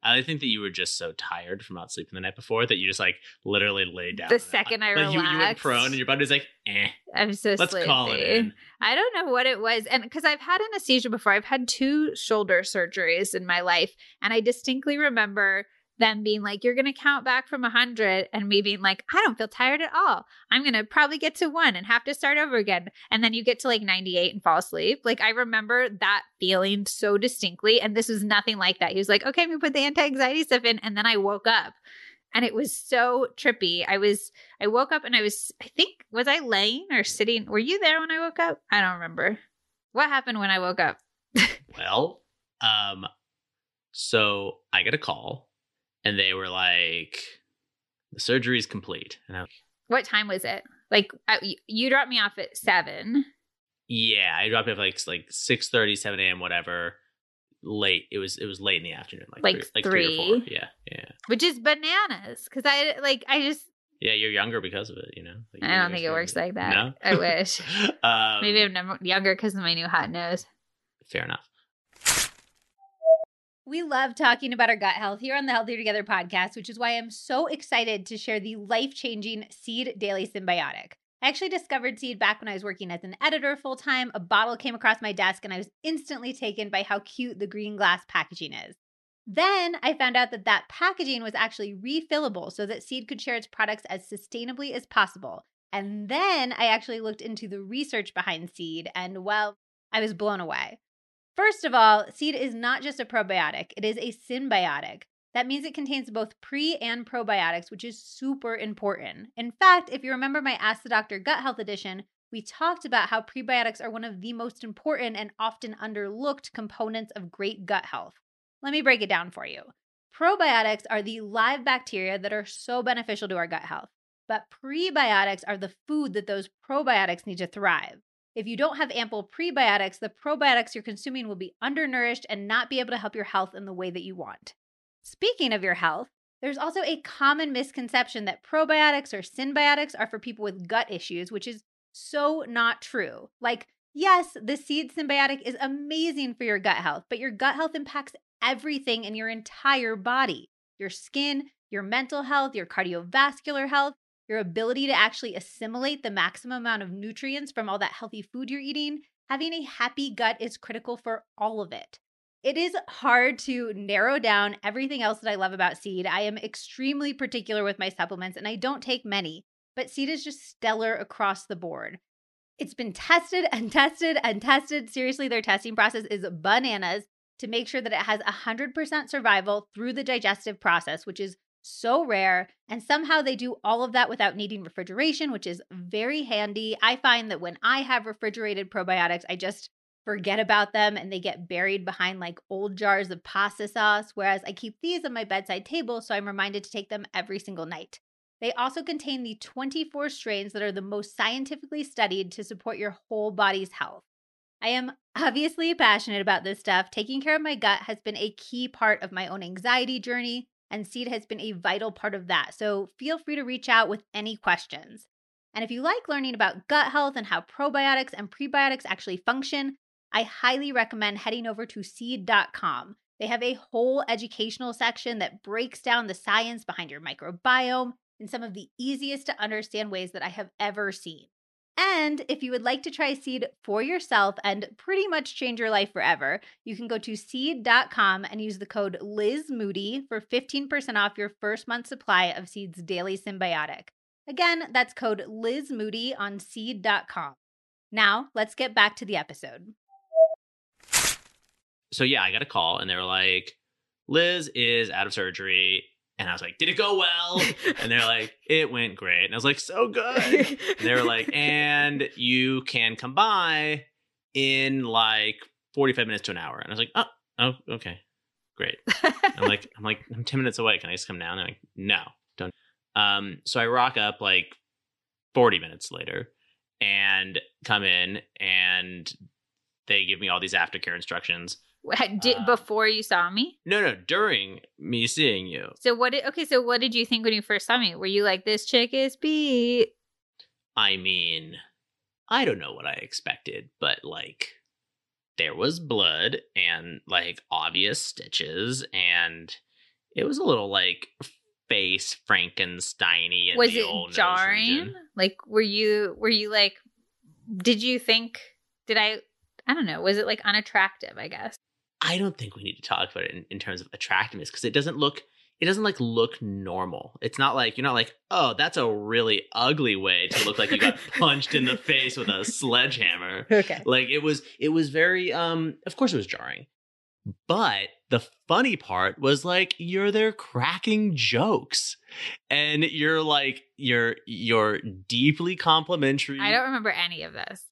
I think that you were just so tired from not sleeping the night before that you just like literally laid down. The second I like, you, you went prone and your body was like, eh, I'm so let's sleepy. call it in. I don't know what it was. And because I've had anesthesia before, I've had two shoulder surgeries in my life. And I distinctly remember them being like, you're going to count back from 100, and me being like, I don't feel tired at all. I'm going to probably get to one and have to start over again. And then you get to like 98 and fall asleep. Like, I remember that feeling so distinctly. And this was nothing like that. He was like, okay, to put the anti anxiety stuff in. And then I woke up. And it was so trippy. I was, I woke up and I was, I think, was I laying or sitting? Were you there when I woke up? I don't remember. What happened when I woke up? Well, um, so I get a call and they were like, the surgery's complete. And I What time was it? Like, I, you- you dropped me off at seven. Yeah, I dropped it at like like 6 7 a.m. whatever. Late. It was it was late in the afternoon, like Like three, like three or four. Yeah, yeah, which is bananas because I like I just yeah. You're younger because of it, you know. Like, I don't think it works like that. No? I wish. um, Maybe I'm younger because of my new hot nose. fair enough. We love talking about our gut health here on the Healthier Together podcast, which is why I'm so excited to share the life changing Seed Daily Synbiotic. I actually discovered Seed back when I was working as an editor full time. A bottle came across my desk, and I was instantly taken by how cute the green glass packaging is. Then I found out that that packaging was actually refillable so that Seed could share its products as sustainably as possible. And then I actually looked into the research behind Seed, and well, I was blown away. First of all, Seed is not just a probiotic, it is a synbiotic. That means it contains both pre and probiotics, which is super important. In fact, if you remember my Ask the Doctor Gut Health edition, we talked about how prebiotics are one of the most important and often underlooked components of great gut health. Let me break it down for you. Probiotics are the live bacteria that are so beneficial to our gut health, but prebiotics are the food that those probiotics need to thrive. If you don't have ample prebiotics, the probiotics you're consuming will be undernourished and not be able to help your health in the way that you want. Speaking of your health, there's also a common misconception that probiotics or synbiotics are for people with gut issues, which is so not true. Like, yes, the seed synbiotic is amazing for your gut health, but your gut health impacts everything in your entire body your skin, your mental health, your cardiovascular health, your ability to actually assimilate the maximum amount of nutrients from all that healthy food you're eating. Having a happy gut is critical for all of it. It is hard to narrow down everything else that I love about seed. I am extremely particular with my supplements and I don't take many but seed is just stellar across the board. It's been tested and tested and tested. Seriously, their testing process is bananas to make sure that it has 100% survival through the digestive process, which is so rare. And somehow they do all of that without needing refrigeration, which is very handy. I find that when I have refrigerated probiotics, I just forget about them and they get buried behind like old jars of pasta sauce. Whereas I keep these on my bedside table, so I'm reminded to take them every single night. They also contain the 24 strains that are the most scientifically studied to support your whole body's health. I am obviously passionate about this stuff. Taking care of my gut has been a key part of my own anxiety journey, and seed has been a vital part of that. So feel free to reach out with any questions. And if you like learning about gut health and how probiotics and prebiotics actually function, I highly recommend heading over to seed.com. They have a whole educational section that breaks down the science behind your microbiome in some of the easiest to understand ways that I have ever seen. And if you would like to try Seed for yourself and pretty much change your life forever, you can go to seed.com and use the code Liz Moody for 15% off your first month supply of Seed's daily Synbiotic. Again, that's code Liz Moody on seed.com. Now, let's get back to the episode. So, yeah, I got a call and they were like, Liz is out of surgery and I was like, did it go well? And they're like, it went great. And I was like, so good. And they were like, and you can come by in like 45 minutes to an hour. And I was like, oh, oh, okay. Great. I'm like, I'm like, I'm 10 minutes away. Can I just come down? They're like, no, don't. Um, so I rock up like 40 minutes later and come in and they give me all these aftercare instructions did, uh, before you saw me? No, no, during me seeing you. So what did okay, so what did you think when you first saw me? Were you like this chick is beat? I mean, I don't know what I expected, but like there was blood and like obvious stitches and it was a little like face Frankensteiny Was it jarring? Like were you were you like did you think did I I don't know, was it like unattractive, I guess? I don't think we need to talk about it in, in terms of attractiveness because it doesn't look it doesn't like look normal. It's not like you're not like, oh, that's a really ugly way to look like you got punched in the face with a sledgehammer. Okay. Like it was it was very um of course it was jarring. But the funny part was like you're there cracking jokes. And you're like you're you're deeply complimentary. I don't remember any of this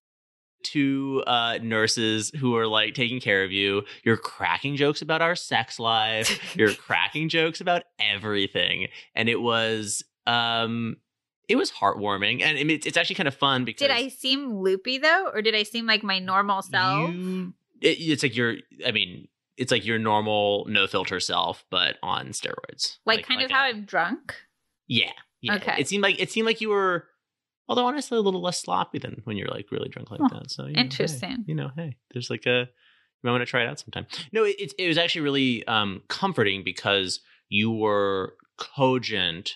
two uh, nurses who are like taking care of you. You're cracking jokes about our sex life. You're cracking jokes about everything, and it was um, it was heartwarming, and it's, it's actually kind of fun because did I seem loopy though, or did I seem like my normal self? You, it, it's like you're. I mean, it's like your normal no filter self, but on steroids. Like, like kind like of a, how I'm drunk. Yeah. Yeah. Okay. It seemed like it seemed like you were Although honestly, a little less sloppy than when you're like really drunk like oh, that. So you interesting. Know, hey, you know, hey, there's like a. You might want to try it out sometime. No, it, it, it was actually really um, comforting because you were cogent.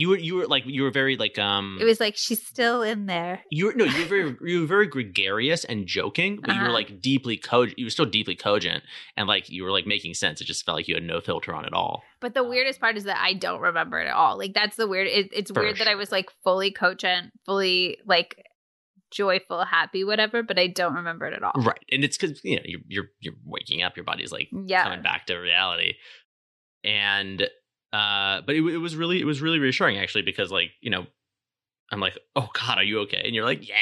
You were you were like you were very like um It was like she's still in there. you were no you were very you were very gregarious and joking but you were Uh-huh. like deeply cogent you were still deeply cogent and like you were like making sense it just felt like you had no filter on at all But the weirdest part is that I don't remember it at all. Like that's the weird. It, it's For weird that I was like fully cogent, fully like joyful, happy, whatever. But I don't remember it at all. right and it's because you know you're you're you're waking up your body's like Yeah. coming back to reality and uh but it, it was really it was really reassuring actually because like you know i'm like oh god are you okay and you're like yeah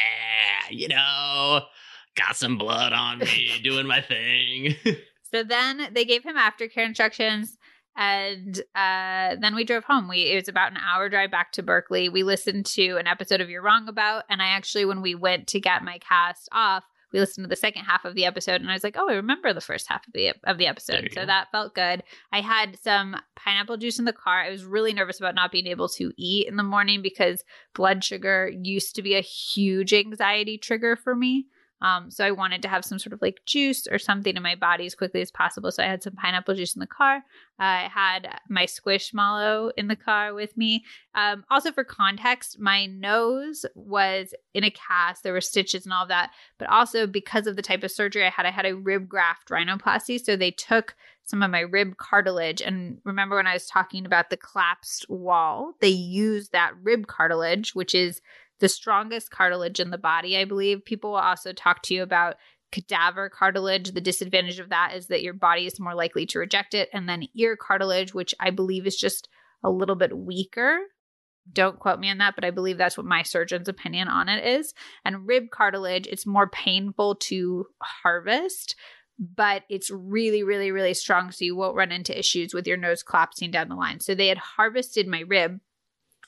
you know got some blood on me doing my thing So then they gave him aftercare instructions, and uh, then we drove home. We it was about an hour drive back to Berkeley. We listened to an episode of You're Wrong About, and I actually, when we went to get my cast off, we listened to the second half of the episode, and I was like, "Oh, I remember the first half of the of the episode." So go. that felt good. I had some pineapple juice in the car. I was really nervous about not being able to eat in the morning because blood sugar used to be a huge anxiety trigger for me. Um, so I wanted to have some sort of like juice or something in my body as quickly as possible. So I had some pineapple juice in the car. I had my squishmallow in the car with me. Um, also, for context, my nose was in a cast. There were stitches and all of that. But also, because of the type of surgery I had, I had a rib graft rhinoplasty. So they took some of my rib cartilage. And remember when I was talking about the collapsed wall, they used that rib cartilage, which is the strongest cartilage in the body, I believe. People will also talk to you about cadaver cartilage. The disadvantage of that is that your body is more likely to reject it. And then ear cartilage, which I believe is just a little bit weaker. Don't quote me on that, but I believe that's what my surgeon's opinion on it is. And rib cartilage, it's more painful to harvest, but it's really, really, really strong. So you won't run into issues with your nose collapsing down the line. So they had harvested my rib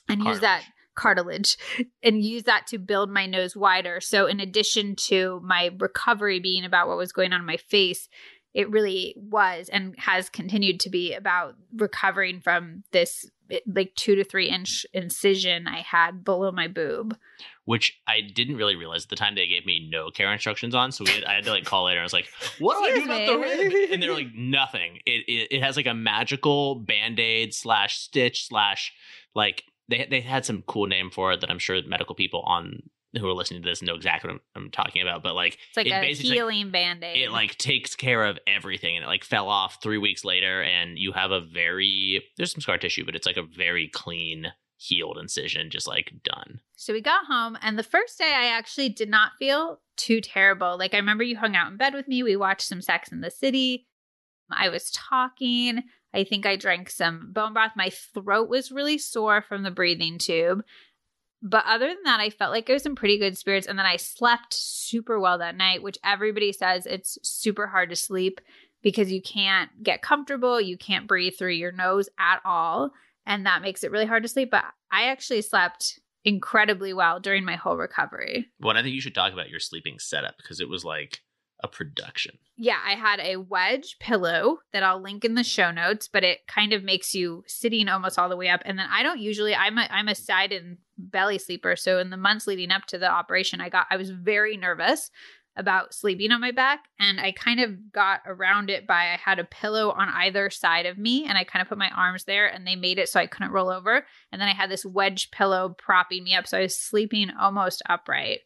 and used that cartilage and use that to build my nose wider. So, in addition to my recovery being about what was going on in my face, it really was and has continued to be about recovering from this like two to three inch incision I had below my boob. which I didn't really realize at the time they gave me no care instructions on. So we had, I had to like call later. and I was like, "What do I do about the rib?" And they're like, "Nothing. It it, it has like a magical band aid slash stitch slash like they they had some cool name for it that I'm sure medical people on who are listening to this know exactly what I'm, I'm talking about. But like It's like It a healing band aid. it like takes care of everything and it like fell off three weeks later and you have a very there's some scar tissue but it's like a very clean healed incision just like done So we got home, and the first day I actually did not feel too terrible. Like, I remember you hung out in bed with me. We watched some Sex in the City. I was talking. I think I drank some bone broth. My throat was really sore from the breathing tube. But other than that, I felt like I was in pretty good spirits. And then I slept super well that night, which everybody says it's super hard to sleep because you can't get comfortable. You can't breathe through your nose at all. And that makes it really hard to sleep. But I actually slept incredibly well during my whole recovery. well i think you should talk about your sleeping setup because it was like a production. Yeah, I had a wedge pillow that I'll link in the show notes, but it kind of makes you sitting almost all the way up. And then I don't usually I'm a I'm a side and belly sleeper. So in the months leading up to the operation, I got I was very nervous about sleeping on my back. And I kind of got around it by I had a pillow on either side of me and I kind of put my arms there and they made it so I couldn't roll over. And then I had this wedge pillow propping me up. So I was sleeping almost upright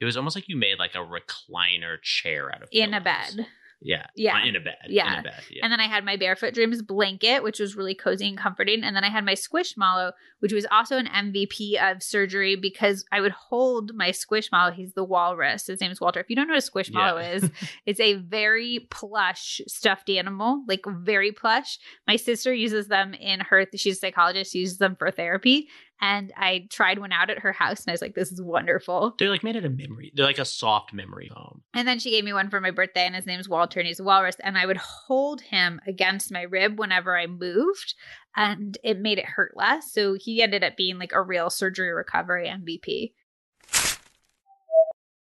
it was almost like you made like a recliner chair out of in a bed. yeah Yeah. Uh, in a bed Yeah. in a bed yeah And then I had my Barefoot Dreams blanket, which was really cozy and comforting. And then I had my Squishmallow, which was also an MVP of surgery because I would hold my Squishmallow. He's the walrus. His name is Walter. If you don't know what a Squishmallow Yeah. is, it's a very plush stuffed animal, like very plush. My sister uses them in her, she's a psychologist, uses them for therapy. And I tried one out at her house and I was like, this is wonderful. they're like made out of memory they're like a soft memory foam And then she gave me one for my birthday, and his name's Walter, and he's a walrus. And I would hold him against my rib whenever I moved, and it made it hurt less. So he ended up being like a real surgery recovery MVP.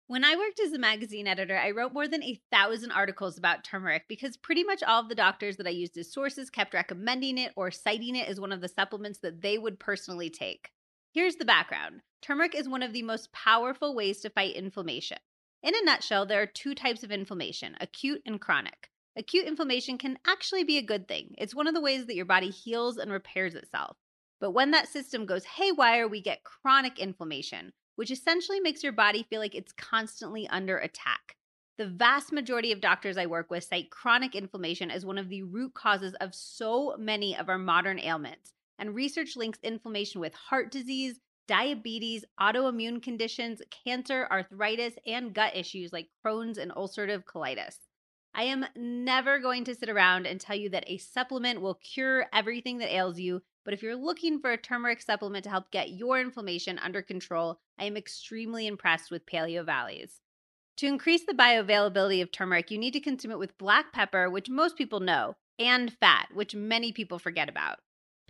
When I worked as a magazine editor, I wrote more than a thousand articles about turmeric because pretty much all of the doctors that I used as sources kept recommending it or citing it as one of the supplements that they would personally take. Here's the background turmeric is one of the most powerful ways to fight inflammation. In a nutshell, there are two types of inflammation acute and chronic. Acute inflammation can actually be a good thing, it's one of the ways that your body heals and repairs itself. But when that system goes haywire, we get chronic inflammation, which essentially makes your body feel like it's constantly under attack. The vast majority of doctors I work with cite chronic inflammation as one of the root causes of so many of our modern ailments. And research links inflammation with heart disease, diabetes, autoimmune conditions, cancer, arthritis, and gut issues like Crohn's and ulcerative colitis. I am never going to sit around and tell you that a supplement will cure everything that ails you but if you're looking for a turmeric supplement to help get your inflammation under control, I am extremely impressed with Paleo Valley's. To increase the bioavailability of turmeric, you need to consume it with black pepper, which most people know, and fat, which many people forget about.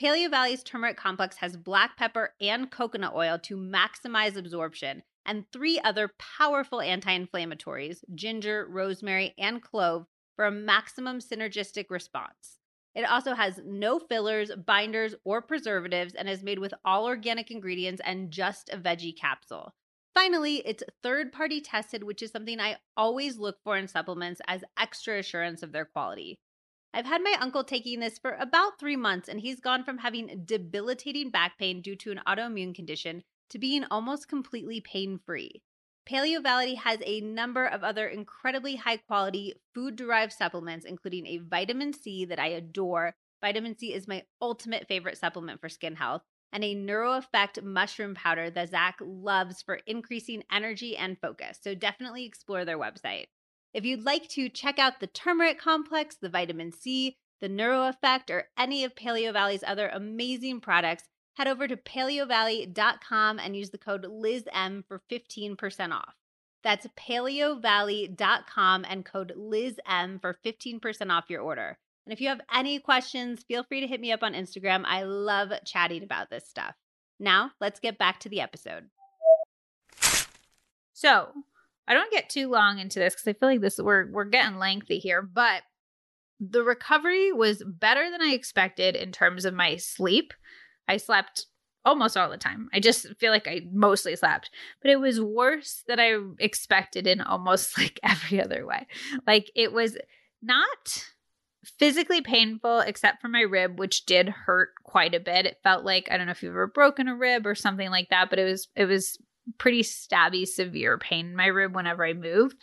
Paleo Valley's turmeric complex has black pepper and coconut oil to maximize absorption, and three other powerful anti inflammatories ginger, rosemary, and clove for a maximum synergistic response. It also has no fillers, binders, or preservatives and is made with all organic ingredients and just a veggie capsule. Finally, it's third party tested, which is something I always look for in supplements as extra assurance of their quality. I've had my uncle taking this for about three months, and he's gone from having debilitating back pain due to an autoimmune condition to being almost completely pain free. Paleo Valley has a number of other incredibly high quality food derived supplements, including a vitamin C that I adore. Vitamin C is my ultimate favorite supplement for skin health, and a NeuroEffect mushroom powder that Zach loves for increasing energy and focus. So definitely explore their website. If you'd like to check out the turmeric complex, the vitamin C, the NeuroEffect, or any of Paleo Valley's other amazing products, head over to paleovalley.com and use the code LizM for 15% off. That's paleovalley.com and code LizM for 15% off your order. And if you have any questions, feel free to hit me up on Instagram. I love chatting about this stuff. Now, let's get back to the episode. So, I don't get too long into this because I feel like this we're we're getting lengthy here, but the recovery was better than I expected in terms of my sleep. I slept almost all the time. I just feel like I mostly slept, but it was worse than I expected in almost like every other way. Like it was not physically painful except for my rib which did hurt quite a bit. It felt like I don't know if you've ever broken a rib or something like that, but it was it was pretty stabby severe pain in my rib whenever I moved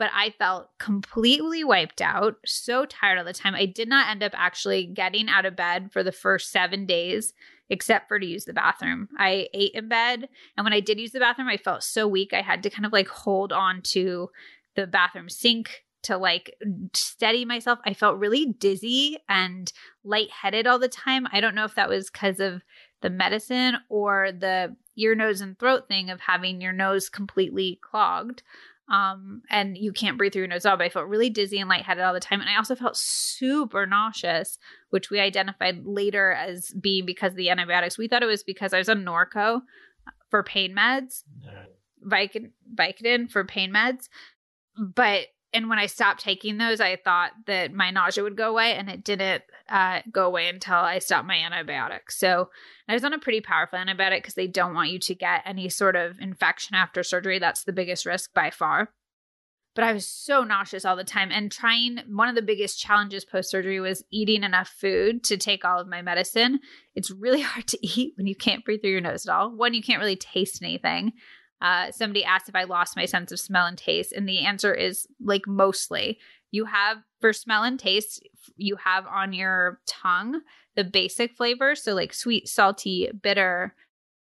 but I felt completely wiped out, so tired all the time. I did not end up actually getting out of bed for the first seven days, except for to use the bathroom. I ate in bed, and when I did use the bathroom, I felt so weak. I had to kind of like hold on to the bathroom sink to like steady myself. I felt really dizzy and lightheaded all the time. I don't know if that was because of the medicine or the ear, nose, and throat thing of having your nose completely clogged um, and you can't breathe through your nose at all. But I felt really dizzy and lightheaded all the time. And I also felt super nauseous, which we identified later as being because of the antibiotics. We thought it was because I was on Norco for pain meds, Vicodin for pain meds. But and when I stopped taking those, I thought that my nausea would go away, and it didn't uh, go away until I stopped my antibiotics. So I was on a pretty powerful antibiotic because they don't want you to get any sort of infection after surgery. That's the biggest risk by far. But I was so nauseous all the time, and trying one of the biggest challenges post surgery was eating enough food to take all of my medicine. It's really hard to eat when you can't breathe through your nose at all. One, you can't really taste anything. Uh, somebody asked if I lost my sense of smell and taste, and the answer is like mostly. You have for smell and taste, you have on your tongue the basic flavors, so like sweet, salty, bitter,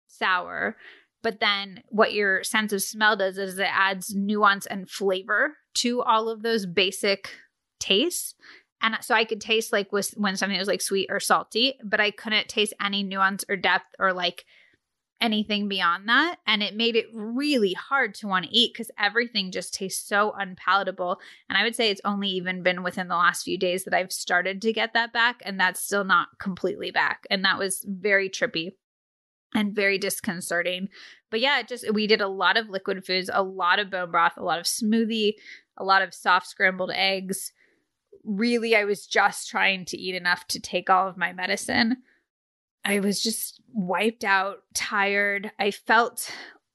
sour. But then what your sense of smell does is it adds nuance and flavor to all of those basic tastes. And so I could taste like when something was like sweet or salty, but I couldn't taste any nuance or depth or like anything beyond that. And it made it really hard to want to eat because everything just tastes so unpalatable. And I would say it's only even been within the last few days that I've started to get that back. And that's still not completely back. And that was very trippy and very disconcerting. But yeah, just we did a lot of liquid foods, a lot of bone broth, a lot of smoothie, a lot of soft scrambled eggs. Really, I was just trying to eat enough to take all of my medicine. I was just wiped out, tired. I felt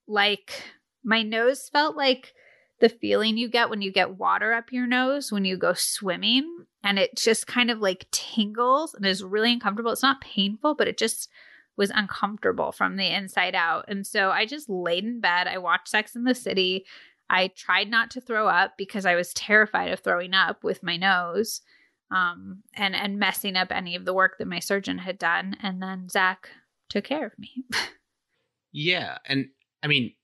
like my nose felt like the feeling you get when you get water up your nose when you go swimming. And it just kind of like tingles and is really uncomfortable. It's not painful, but it just was uncomfortable from the inside out. And so I just laid in bed. I watched Sex in the City. I tried not to throw up because I was terrified of throwing up with my nose um, and and messing up any of the work that my surgeon had done. And then Zach took care of me. yeah, and I mean,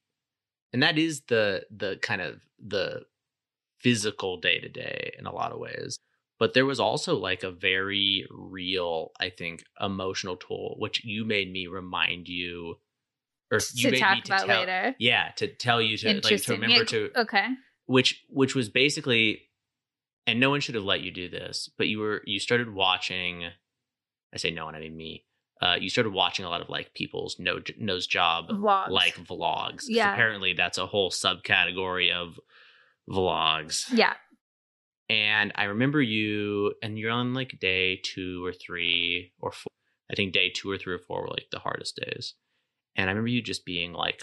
and that is the the kind of the physical day to day in a lot of ways. But there was also like a very real, I think, emotional tool, which you made me remind you or you to made talk me to about tell, later. yeah, to tell you to like to remember Yeah, to Okay. which which was basically and no one should have let you do this but you were you started watching i say no one i mean me uh you started watching a lot of like people's no, nose job Vlogs. like vlogs. Yeah. apparently that's a whole subcategory of vlogs Yeah. and i remember you and you're on like day two or three or four i think day two or three or four were like the hardest days and i remember you just being like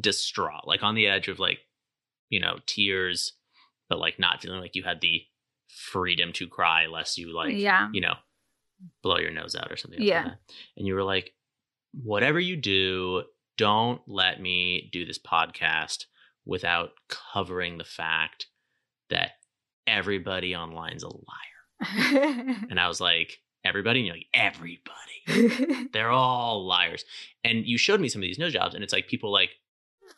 distraught like on the edge of like you know tears but like not feeling like you had the freedom to cry lest you like yeah. you know blow your nose out or something Yeah. like that. and you were like whatever you do don't let me do this podcast without covering the fact that everybody online's a liar and i was like everybody and you're like everybody they're all liars and you showed me some of these nose jobs and it's like people like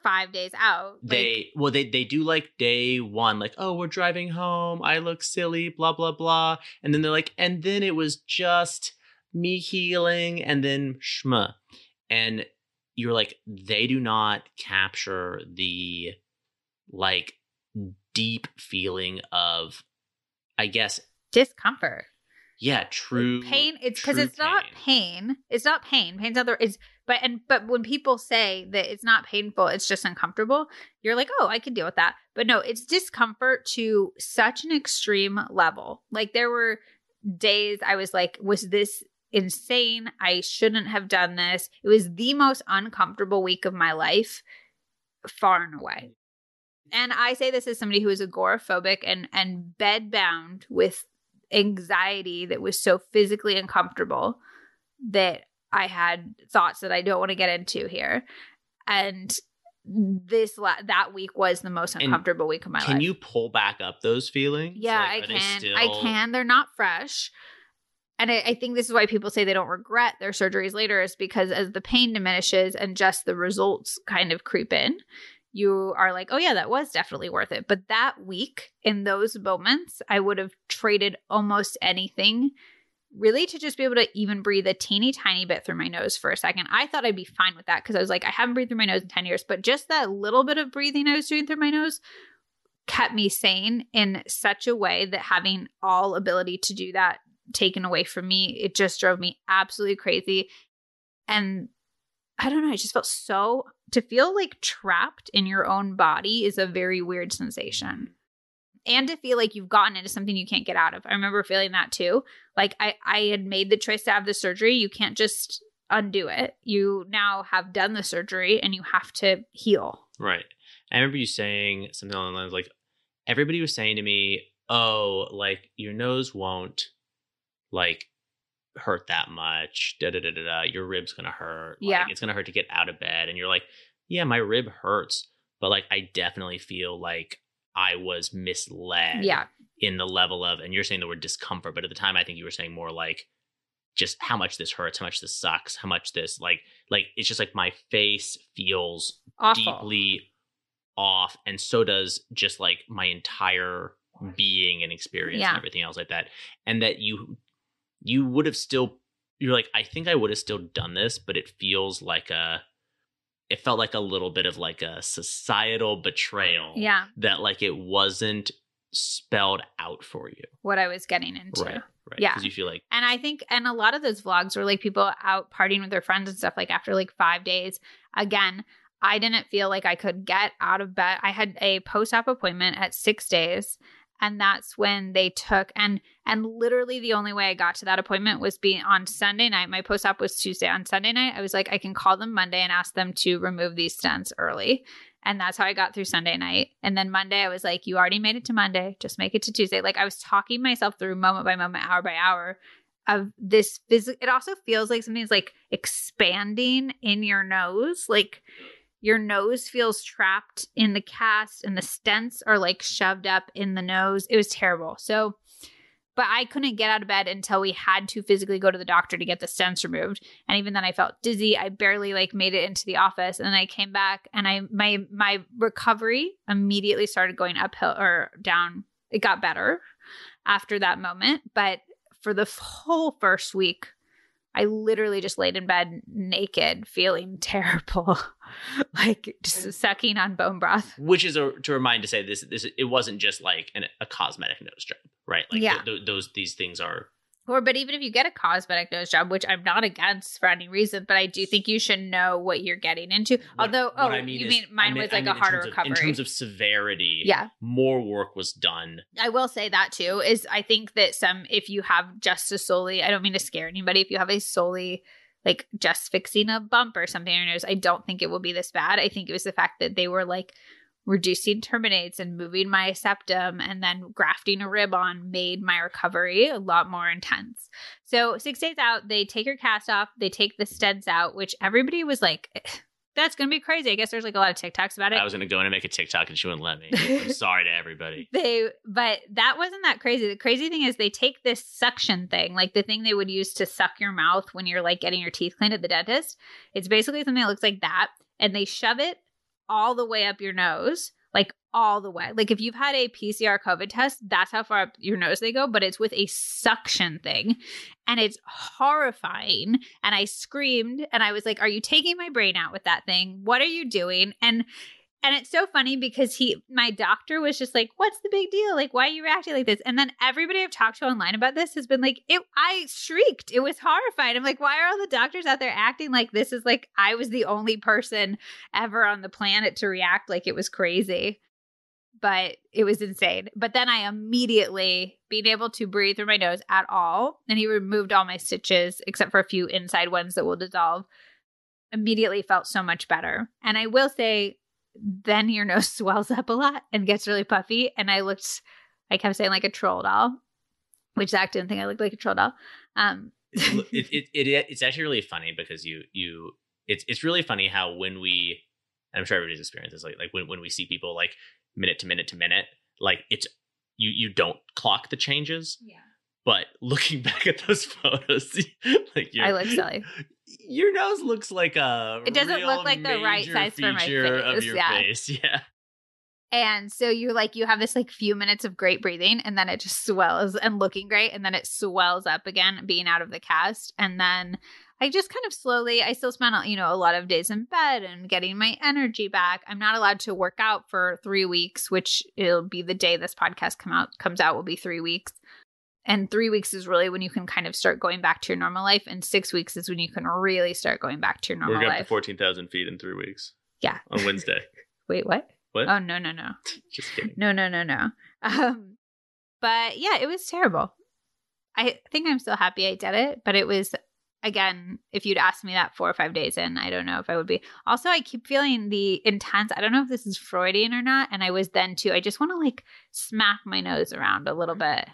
Five days out. like- they well they they do like day one like oh we're driving home. I look silly blah blah blah. And then they're like and then it was just me healing and then shma and you're like they do not capture the like deep feeling of i guess discomfort. yeah true pain it's because it's not pain. It's not pain. Pain's other it's but and but when people say that it's not painful it's just uncomfortable you're like oh i can deal with that. But no it's discomfort to such an extreme level. Like there were days i was like was this insane? I shouldn't have done this. It was the most uncomfortable week of my life far and away. And i say this as somebody who is agoraphobic and and bed bound with anxiety that was so physically uncomfortable that I had thoughts that I don't want to get into here. And this la- that week was the most And uncomfortable week of my can life. Can you pull back up those feelings yeah, Like, I can. still- I can. They're not fresh. And I, I think this is why people say they don't regret their surgeries later, is because as the pain diminishes and just the results kind of creep in, you are like, oh, yeah, that was definitely worth it. But that week, in those moments, I would have traded almost anything really to just be able to even breathe a teeny tiny bit through my nose for a second. I thought I'd be fine with that because I was like, I haven't breathed through my nose in 10 years, but just that little bit of breathing I was doing through my nose kept me sane in such a way that having all ability to do that taken away from me, it just drove me absolutely crazy. And I don't know, I just felt so to feel like trapped in your own body is a very weird sensation. And to feel like you've gotten into something you can't get out of. I remember feeling that too. Like I, I had made the choice to have the surgery. You can't just undo it. You now have done the surgery and you have to heal. Right. I remember you saying something along the lines like, everybody was saying to me, oh, like your nose won't like hurt that much. Da da da da da. Your rib's gonna hurt. Like, Yeah. It's gonna hurt to get out of bed. And you're like, yeah, my rib hurts, but like I definitely feel like I was misled. Yeah. In the level of, and you're saying the word discomfort, but at the time I think you were saying more like just how much this hurts, how much this sucks, how much this like like it's just like my face feels Awful. deeply off and so does just like my entire being and experience Yeah. and everything else like that and that you you would have still you're like i think i would have still done this but it feels like a it felt like a little bit of like a societal betrayal Yeah. that like it wasn't spelled out for you What I was getting into. right right Yeah. because you feel like And I think, and a lot of those vlogs were like people out partying with their friends and stuff, like after like five days. Again, I didn't feel like I could get out of bed. I had a post op appointment at six days. And that's when they took and and literally the only way I got to that appointment was being on Sunday night. My post op was Tuesday. On Sunday night, I was like, I can call them Monday and ask them to remove these stents early. And that's how I got through Sunday night. And then Monday, I was like, you already made it to Monday. Just make it to Tuesday. Like I was talking myself through moment by moment, hour by hour of this physical it also feels like something's like expanding in your nose like your nose feels trapped in the cast and the stents are like shoved up in the nose it was terrible so but I couldn't get out of bed until we had to physically go to the doctor to get the stents removed. And even then I felt dizzy. I barely like made it into the office. And then I came back and I my my recovery immediately started going uphill or down. It got better after that moment. But for the whole first week, I literally just laid in bed naked, feeling terrible, like just sucking on bone broth. Which is a, to remind to say this, this it wasn't just like an, a cosmetic nose job, right? Like Yeah. th- th- those these things are Or, but even if you get a cosmetic nose job, which I'm not against for any reason, but I do think you should know what you're getting into. what- Although, oh, I mean you is- mean mine I mean- was I like mean a in harder of- recovery. in terms of severity. yeah, more work was done. I will say that too. Is I think that some, if you have just a solely, I don't mean to scare anybody, if you have a solely like just fixing a bump or something on your nose, I don't think it will be this bad. I think it was the fact that they were like reducing turbinates and moving my septum and then grafting a rib on made my recovery a lot more intense. So six days out, they take your cast off, they take the stents out, which everybody was like, that's gonna be crazy. I guess there's like a lot of TikToks about it. I was going to go in and make a TikTok and she wouldn't let me. I'm sorry to everybody. they but that wasn't that crazy the crazy thing is they take this suction thing like the thing they would use to suck your mouth when you're like getting your teeth cleaned at the dentist it's basically something that looks like that and they shove it all the way up your nose like all the way. Like if you've had a pcr covid test that's how far up your nose they go but it's with a suction thing and it's horrifying. And i screamed and i was like are you taking my brain out with that thing? What are you doing? And and it's so funny because he, my doctor was just like, "What's the big deal? Like, why are you reacting like this?" And then everybody I've talked to online about this has been like, "It." I shrieked. It was horrifying. I'm like, "Why are all the doctors out there acting like this is like I was the only person ever on the planet to react like it was crazy?" But it was insane. But then I immediately being able to breathe through my nose at all, and he removed all my stitches except for a few inside ones that will dissolve. Immediately felt so much better. And I will say then your nose swells up a lot and gets really puffy. And I looked, I kept saying like a troll doll, which Zach didn't think I looked like a troll doll. Um, it, it, it, it's actually really funny because you you it's it's really funny how when we and I'm sure everybody's experienced this like like when, when we see people like minute to minute to minute like it's you you don't clock the changes yeah, but looking back at those photos like you're, I look silly. your nose looks like a It doesn't look like the right size for my feature of face, your yeah. face yeah And so you like you have this like few minutes of great breathing and then it just swells and looking great and then it swells up again being out of the cast and then I just kind of slowly I still spent you know a lot of days in bed and getting my energy back. I'm not allowed to work out for 3 weeks, which it'll be the day this podcast come out comes out will be 3 weeks. And 3 weeks is really when you can kind of start going back to your normal life and 6 weeks is when you can really start going back to your normal life. we're up to 14,000 feet in three weeks Yeah. on Wednesday Wait, what? What? Oh no, no, no. just kidding No, no, no, no. Um, but yeah, it was terrible. I think I'm still happy I did it, but it was again, if you'd asked me that four or five days in, I don't know if I would be. Also, I keep feeling the intense. I don't know if this is Freudian or not. And I was then too. I just want to like smack my nose around a little bit.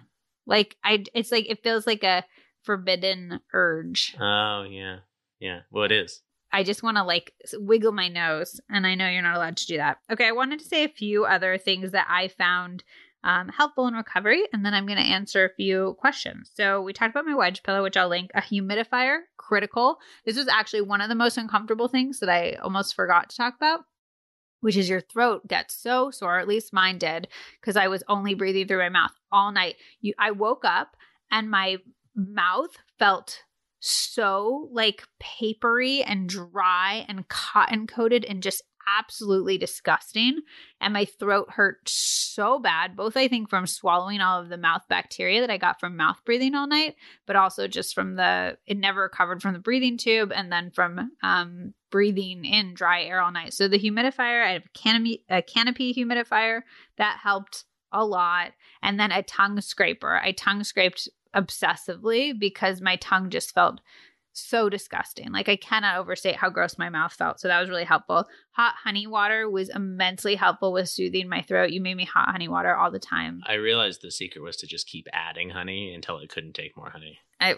Like I, it's like it feels like a forbidden urge. oh yeah yeah well it is I just want to like wiggle my nose, and I know you're not allowed to do that. Okay, I wanted to say a few other things that I found um, helpful in recovery, and then I'm going to answer a few questions. So we talked about my wedge pillow, which I'll link. A humidifier, critical. This was actually one of the most uncomfortable things that I almost forgot to talk about. Which is your throat gets so sore, at least mine did, because I was only breathing through my mouth all night. You, I woke up and my mouth felt so like papery and dry and cotton coated and just absolutely disgusting. And my throat hurt so bad, both I think from swallowing all of the mouth bacteria that I got from mouth breathing all night, but also just from the, it never recovered from the breathing tube and then from um, breathing in dry air all night. So the humidifier, I have a canopy, a canopy humidifier that helped a lot. And then a tongue scraper. I tongue scraped obsessively because my tongue just felt so disgusting. Like I cannot overstate how gross my mouth felt. So that was really helpful. Hot honey water was immensely helpful with soothing my throat. You made me hot honey water all the time. I realized the secret was to just keep adding honey until it couldn't take more honey. I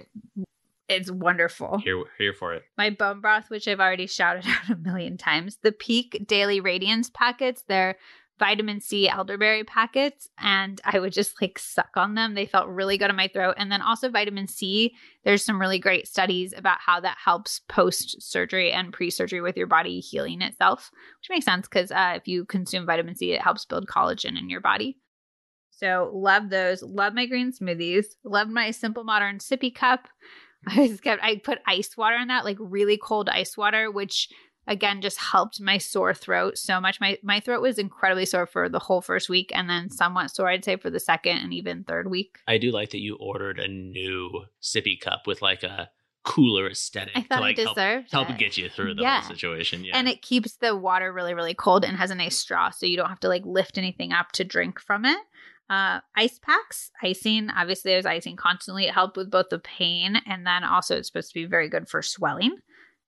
it's wonderful. Here, here for it. My bone broth, which I've already shouted out a million times. The Pique Daily Radiance packets, they're vitamin C elderberry packets and I would just like suck on them. They felt really good in my throat. And then also vitamin C, there's some really great studies about how that helps post surgery and pre surgery with your body healing itself, which makes sense because uh, if you consume vitamin C, it helps build collagen in your body. So love those. Love my green smoothies. Love my simple modern sippy cup. I just kept I put ice water in that, like really cold ice water, which again just helped my sore throat so much. My my throat was incredibly sore for the whole first week and then somewhat sore I'd say for the second and even third week. I do like that you ordered a new sippy cup with like a cooler aesthetic I thought to like I help, help get you through the Yeah. whole situation. Yeah. And it keeps the water really, really cold and has a nice straw, so you don't have to like lift anything up to drink from it. Uh, ice packs, icing. Obviously, there's icing constantly. It helped with both the pain and then also it's supposed to be very good for swelling.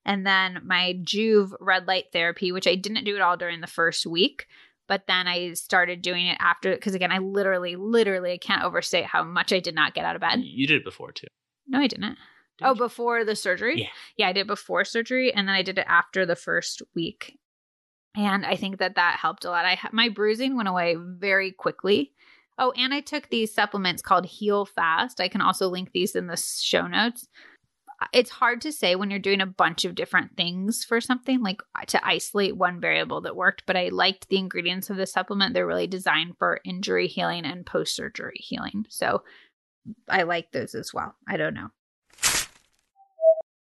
And then my Joovv red light therapy, which I didn't do at all during the first week, but then I started doing it after because again, I literally, literally, I can't overstate how much I did not get out of bed. you did it before too. No, I didn't. didn't oh, you? before the surgery? Yeah. Yeah, I did before surgery and then I did it after the first week. And I think that that helped a lot. I my bruising went away very quickly. Oh, and I took these supplements called Heal Fast. I can also link these in the show notes. It's hard to say when you're doing a bunch of different things for something, like uh, to isolate one variable that worked, but I liked the ingredients of the supplement. They're really designed for injury healing and post surgery healing. So I like those as well. I don't know.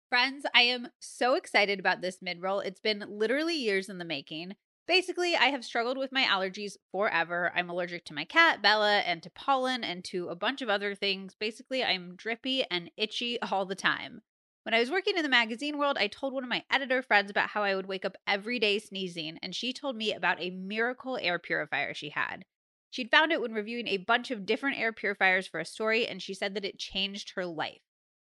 Friends, I am so excited about this mid roll. It's been literally years in the making. Basically, I have struggled with my allergies forever. I'm allergic to my cat, Bella, and to pollen and to a bunch of other things. Basically, I'm drippy and itchy all the time. When I was working in the magazine world, I told one of my editor friends about how I would wake up every day sneezing, and she told me about a miracle air purifier she had. She'd found it when reviewing a bunch of different air purifiers for a story, and she said that it changed her life.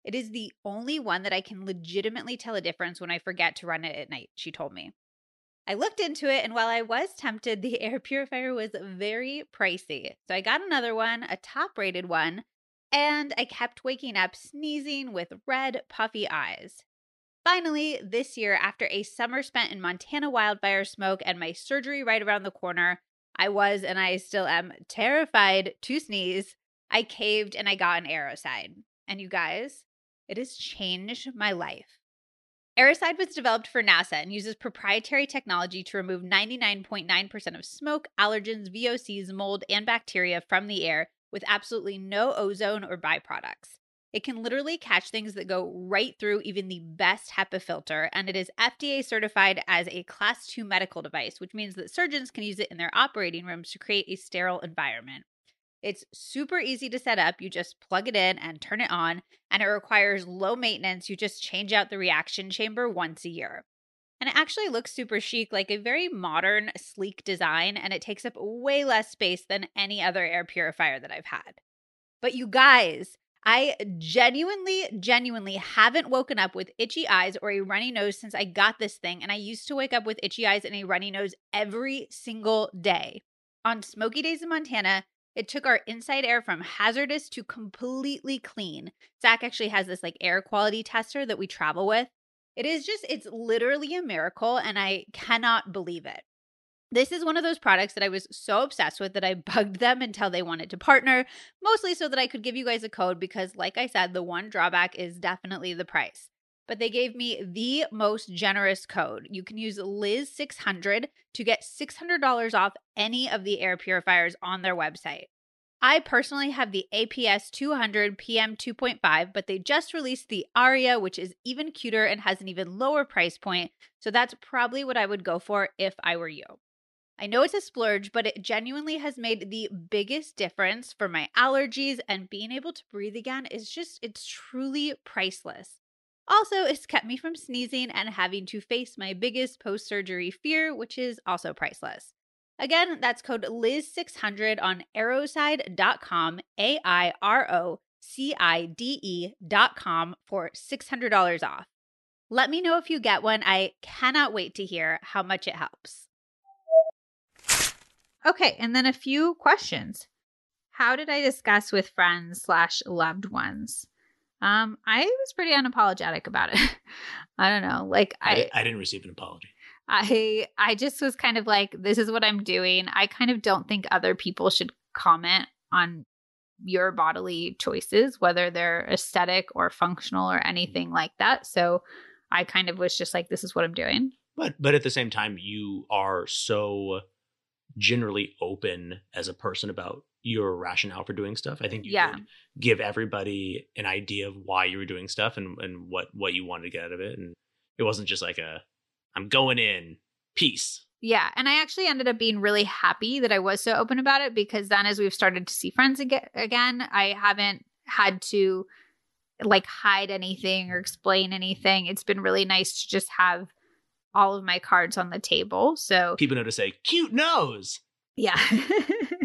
It is the only one that I can legitimately tell a difference when I forget to run it at night, she told me. I looked into it, and while I was tempted, the air purifier was very pricey. So I got another one, a top rated one, and I kept waking up sneezing with red, puffy eyes. Finally, this year, after a summer spent in Montana wildfire smoke and my surgery right around the corner, I was and I still am terrified to sneeze. I caved and I got an Airocide. And you guys, it has changed my life. Airocide was developed for NASA and uses proprietary technology to remove 99.9% of smoke, allergens, VOCs, mold, and bacteria from the air with absolutely no ozone or byproducts. It can literally catch things that go right through even the best HEPA filter, and it is FDA certified as a Class 2 medical device, which means that surgeons can use it in their operating rooms to create a sterile environment. It's super easy to set up. You just plug it in and turn it on, and it requires low maintenance. You just change out the reaction chamber once a year. And it actually looks super chic, like a very modern, sleek design, and it takes up way less space than any other air purifier that I've had. But you guys, I genuinely, genuinely haven't woken up with itchy eyes or a runny nose since I got this thing. And I used to wake up with itchy eyes and a runny nose every single day. On smoky days in Montana, it took our inside air from hazardous to completely clean. Zach actually has this like air quality tester that we travel with. It is just, it's literally a miracle, and I cannot believe it. This is one of those products that I was so obsessed with that I bugged them until they wanted to partner, mostly so that I could give you guys a code because, like I said, the one drawback is definitely the price. But they gave me the most generous code. You can use Liz600 to get $600 off any of the air purifiers on their website. I personally have the APS 200 PM 2.5, but they just released the Aria, which is even cuter and has an even lower price point. So that's probably what I would go for if I were you. I know it's a splurge, but it genuinely has made the biggest difference for my allergies and being able to breathe again is just, it's truly priceless. Also, it's kept me from sneezing and having to face my biggest post surgery fear, which is also priceless. Again, that's code Liz600 on airocide.com, A I R O C I D E.com for $600 off. Let me know if you get one. I cannot wait to hear how much it helps. Okay, and then a few questions. How did I discuss with friends slash loved ones? Um, I was pretty unapologetic about it. I don't know. Like I, I, I didn't receive an apology. I I just was kind of like, this is what I'm doing. I kind of don't think other people should comment on your bodily choices, whether they're aesthetic or functional or anything like that. So I kind of was just like, this is what I'm doing. But but at the same time, you are so generally open as a person about your rationale for doing stuff. I think you Yeah. give everybody an idea of why you were doing stuff and, and what what you wanted to get out of it. And it wasn't just like a I'm going in, peace. Yeah. And I actually ended up being really happy that I was so open about it because then as we've started to see friends aga- again, I haven't had to like hide anything or explain anything. It's been really nice to just have all of my cards on the table. So, People know to say cute nose. yeah.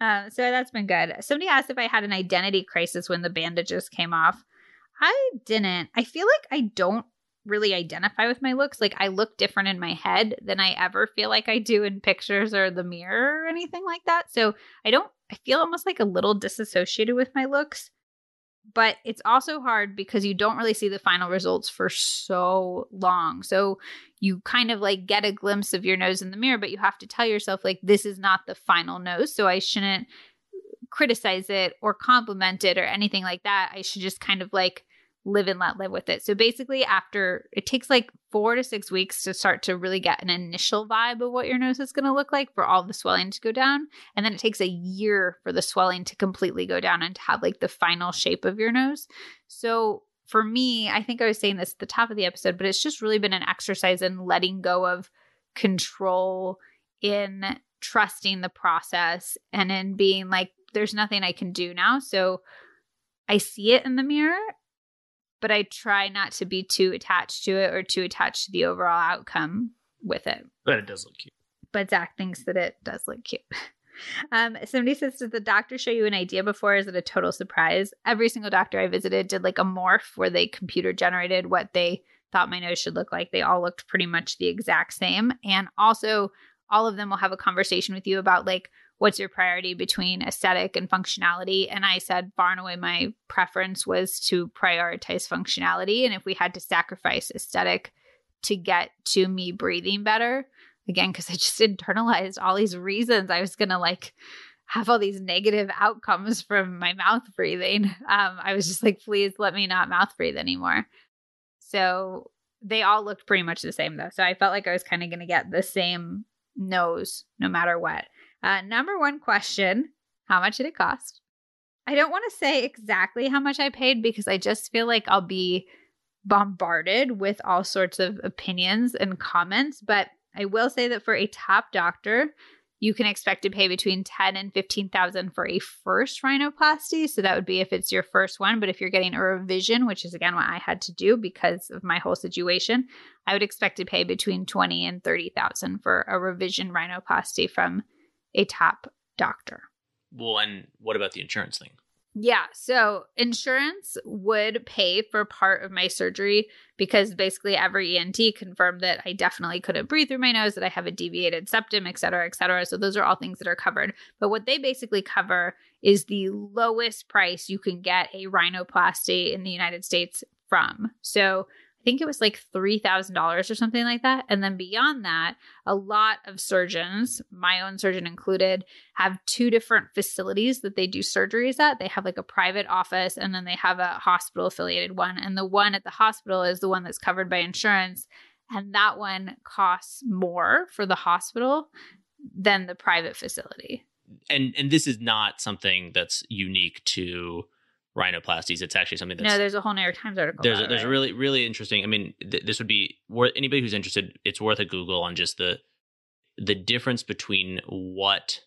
um, so that's been good. Somebody asked if I had an identity crisis when the bandages came off. I didn't. I feel like I don't really identify with my looks. Like I look different in my head than I ever feel like I do in pictures or the mirror or anything like that. So I don't, I feel almost like a little disassociated with my looks. But it's also hard because you don't really see the final results for so long. So you kind of like get a glimpse of your nose in the mirror, but you have to tell yourself, like, this is not the final nose. So I shouldn't criticize it or compliment it or anything like that. I should just kind of like live and let live with it. So basically, after it takes like four to six weeks to start to really get an initial vibe of what your nose is going to look like for all the swelling to go down. And then it takes a year for the swelling to completely go down and to have like the final shape of your nose. So for me, I think I was saying this at the top of the episode, but it's just really been an exercise in letting go of control, in trusting the process, and in being like, there's nothing I can do now. So I see it in the mirror, but I try not to be too attached to it or too attached to the overall outcome with it. But it does look cute. But Zach thinks that it does look cute. Um, somebody says, Did the doctor show you an idea before? Is it a total surprise? Every single doctor I visited did like a morph where they computer generated what they thought my nose should look like. They all looked pretty much the exact same. And also, all of them will have a conversation with you about like, what's your priority between aesthetic and functionality? And I said, far and away, my preference was to prioritize functionality. And if we had to sacrifice aesthetic to get to me breathing better, again, because I just internalized all these reasons I was going to like have all these negative outcomes from my mouth breathing. Um, I was just like, please let me not mouth breathe anymore. So they all looked pretty much the same though. So I felt like I was kind of going to get the same nose no matter what. Uh, number one question How much did it cost? I don't want to say exactly how much I paid because I just feel like I'll be bombarded with all sorts of opinions and comments. But I will say that for a top doctor, you can expect to pay between ten and fifteen thousand for a first rhinoplasty. So that would be if it's your first one. But if you're getting a revision, which is again what I had to do because of my whole situation, I would expect to pay between twenty and thirty thousand for a revision rhinoplasty from a top doctor. Well, and what about the insurance thing? Yeah. So insurance would pay for part of my surgery because basically every ENT confirmed that I definitely couldn't breathe through my nose, that I have a deviated septum, et cetera, et cetera. So those are all things that are covered. But what they basically cover is the lowest price you can get a rhinoplasty in the United States from. So think it was like $3,000 or something like that. And then beyond that, a lot of surgeons, my own surgeon included, have two different facilities that they do surgeries at. They have like a private office and then they have a hospital affiliated one. And the one at the hospital is the one that's covered by insurance. And that one costs more for the hospital than the private facility. And and this is not something that's unique to rhinoplasties. It's actually something that's no, there's a whole New York Times article. there's a, there's right? really really interesting. I mean, th- this would be worth anybody who's interested. It's worth a Google on just the the difference between what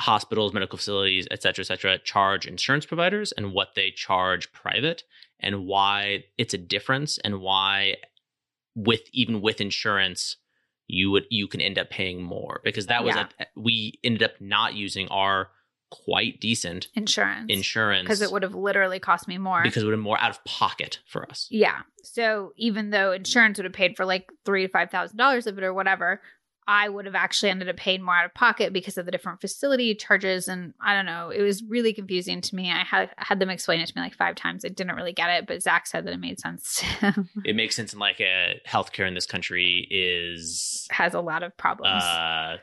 hospitals, medical facilities, et cetera, et cetera, charge insurance providers and what they charge private, and why it's a difference, and why with even with insurance you would you can end up paying more because that was Yeah. a, we ended up not using our quite decent insurance insurance because it would have literally cost me more. because it would have been more out of pocket for us. Yeah. So even though insurance would have paid for like three to five thousand dollars of it or whatever, I would have actually ended up paying more out of pocket because of the different facility charges. And I don't know, it was really confusing to me. I had had them explain it to me like five times. I didn't really get it, but Zach said that it made sense. it makes sense in like a healthcare in this country is has a lot of problems. Uh,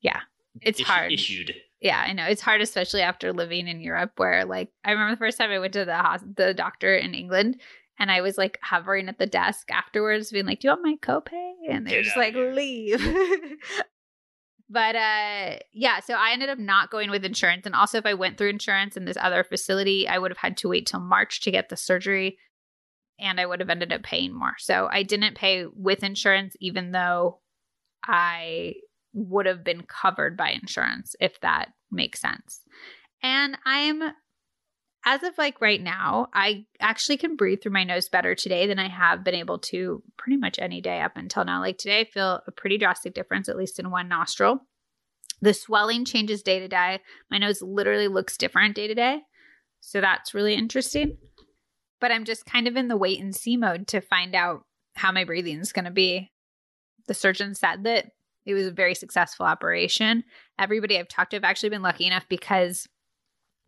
yeah, it's issu- hard. Issued. Yeah, I know it's hard, especially after living in Europe, where like I remember the first time I went to the hos- the doctor in England, and I was like hovering at the desk afterwards, being like, "Do you want my copay?" And they were just like, here. "Leave." but uh, yeah, so I ended up not going with insurance, and also if I went through insurance in this other facility, I would have had to wait till March to get the surgery, and I would have ended up paying more. So I didn't pay with insurance, even though I would have been covered by insurance, if that makes sense. And I'm as of like right now, I actually can breathe through my nose better today than I have been able to pretty much any day up until now. Like today, I feel a pretty drastic difference, at least in one nostril. The swelling changes day to day. My nose literally looks different day to day. So that's really interesting. But I'm just kind of in the wait and see mode to find out how my breathing is going to be. The surgeon said that it was a very successful operation. Everybody I've talked to have actually been lucky enough because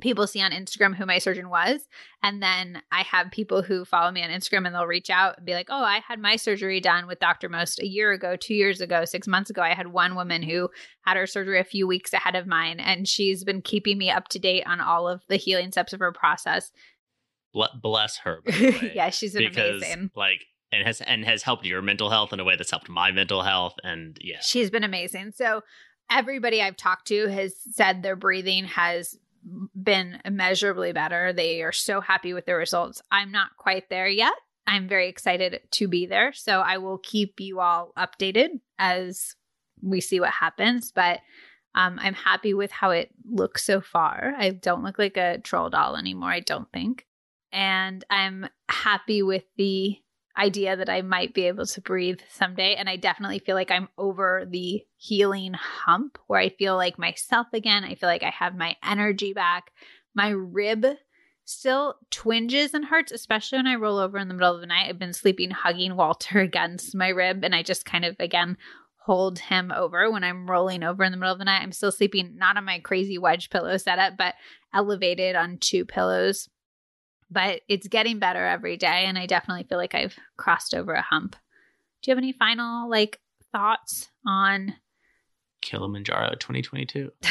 people see on Instagram who my surgeon was. And then I have people who follow me on Instagram and they'll reach out and be like, oh, I had my surgery done with Dr. Most a year ago, two years ago, six months ago. I had one woman who had her surgery a few weeks ahead of mine, and she's been keeping me up to date on all of the healing steps of her process. Bless her. by the way. yeah, she's been because amazing. like and has and has helped your mental health in a way that's helped my mental health and yeah She's been amazing. So everybody I've talked to has said their breathing has been immeasurably better. They are so happy with their results. I'm not quite there yet. I'm very excited to be there. So I will keep you all updated as we see what happens. But um, I'm happy with how it looks so far. I don't look like a troll doll anymore, I don't think. And I'm happy with the idea that I might be able to breathe someday. And I definitely feel like I'm over the healing hump where I feel like myself again. I feel like I have my energy back. My rib still twinges and hurts, especially when I roll over in the middle of the night. I've been sleeping hugging Walter against my rib, and I just kind of again hold him over when I'm rolling over in the middle of the night. I'm still sleeping not on my crazy wedge pillow setup, but elevated on two pillows. But it's getting better every day, and I definitely feel like I've crossed over a hump. Do you have any final like thoughts on kilimanjaro 2022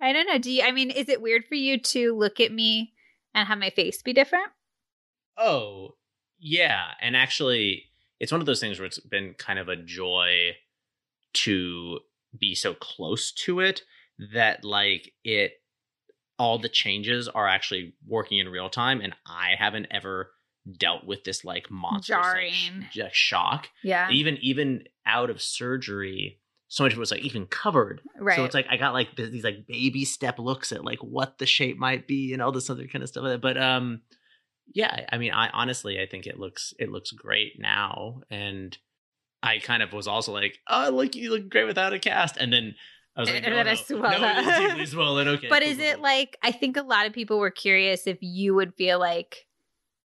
I don't know. Do you I mean, is it weird for you to look at me and have my face be different? oh yeah and actually it's one of those things where it's been kind of a joy to be so close to it that like it all the changes are actually working in real time and i haven't ever dealt with this like sh- Jarring. like, shock Yeah. even even out of surgery so much of it was like even covered Right. so it's like i got like these like baby step looks at like what the shape might be and all this other kind of stuff but um yeah i mean i honestly i think it looks it looks great now and i kind of was also like oh look you look great without a cast and then i was like And no, I no, no, it is deeply swollen okay but cool, is cool, it cool. like I think a lot of people were curious if you would feel like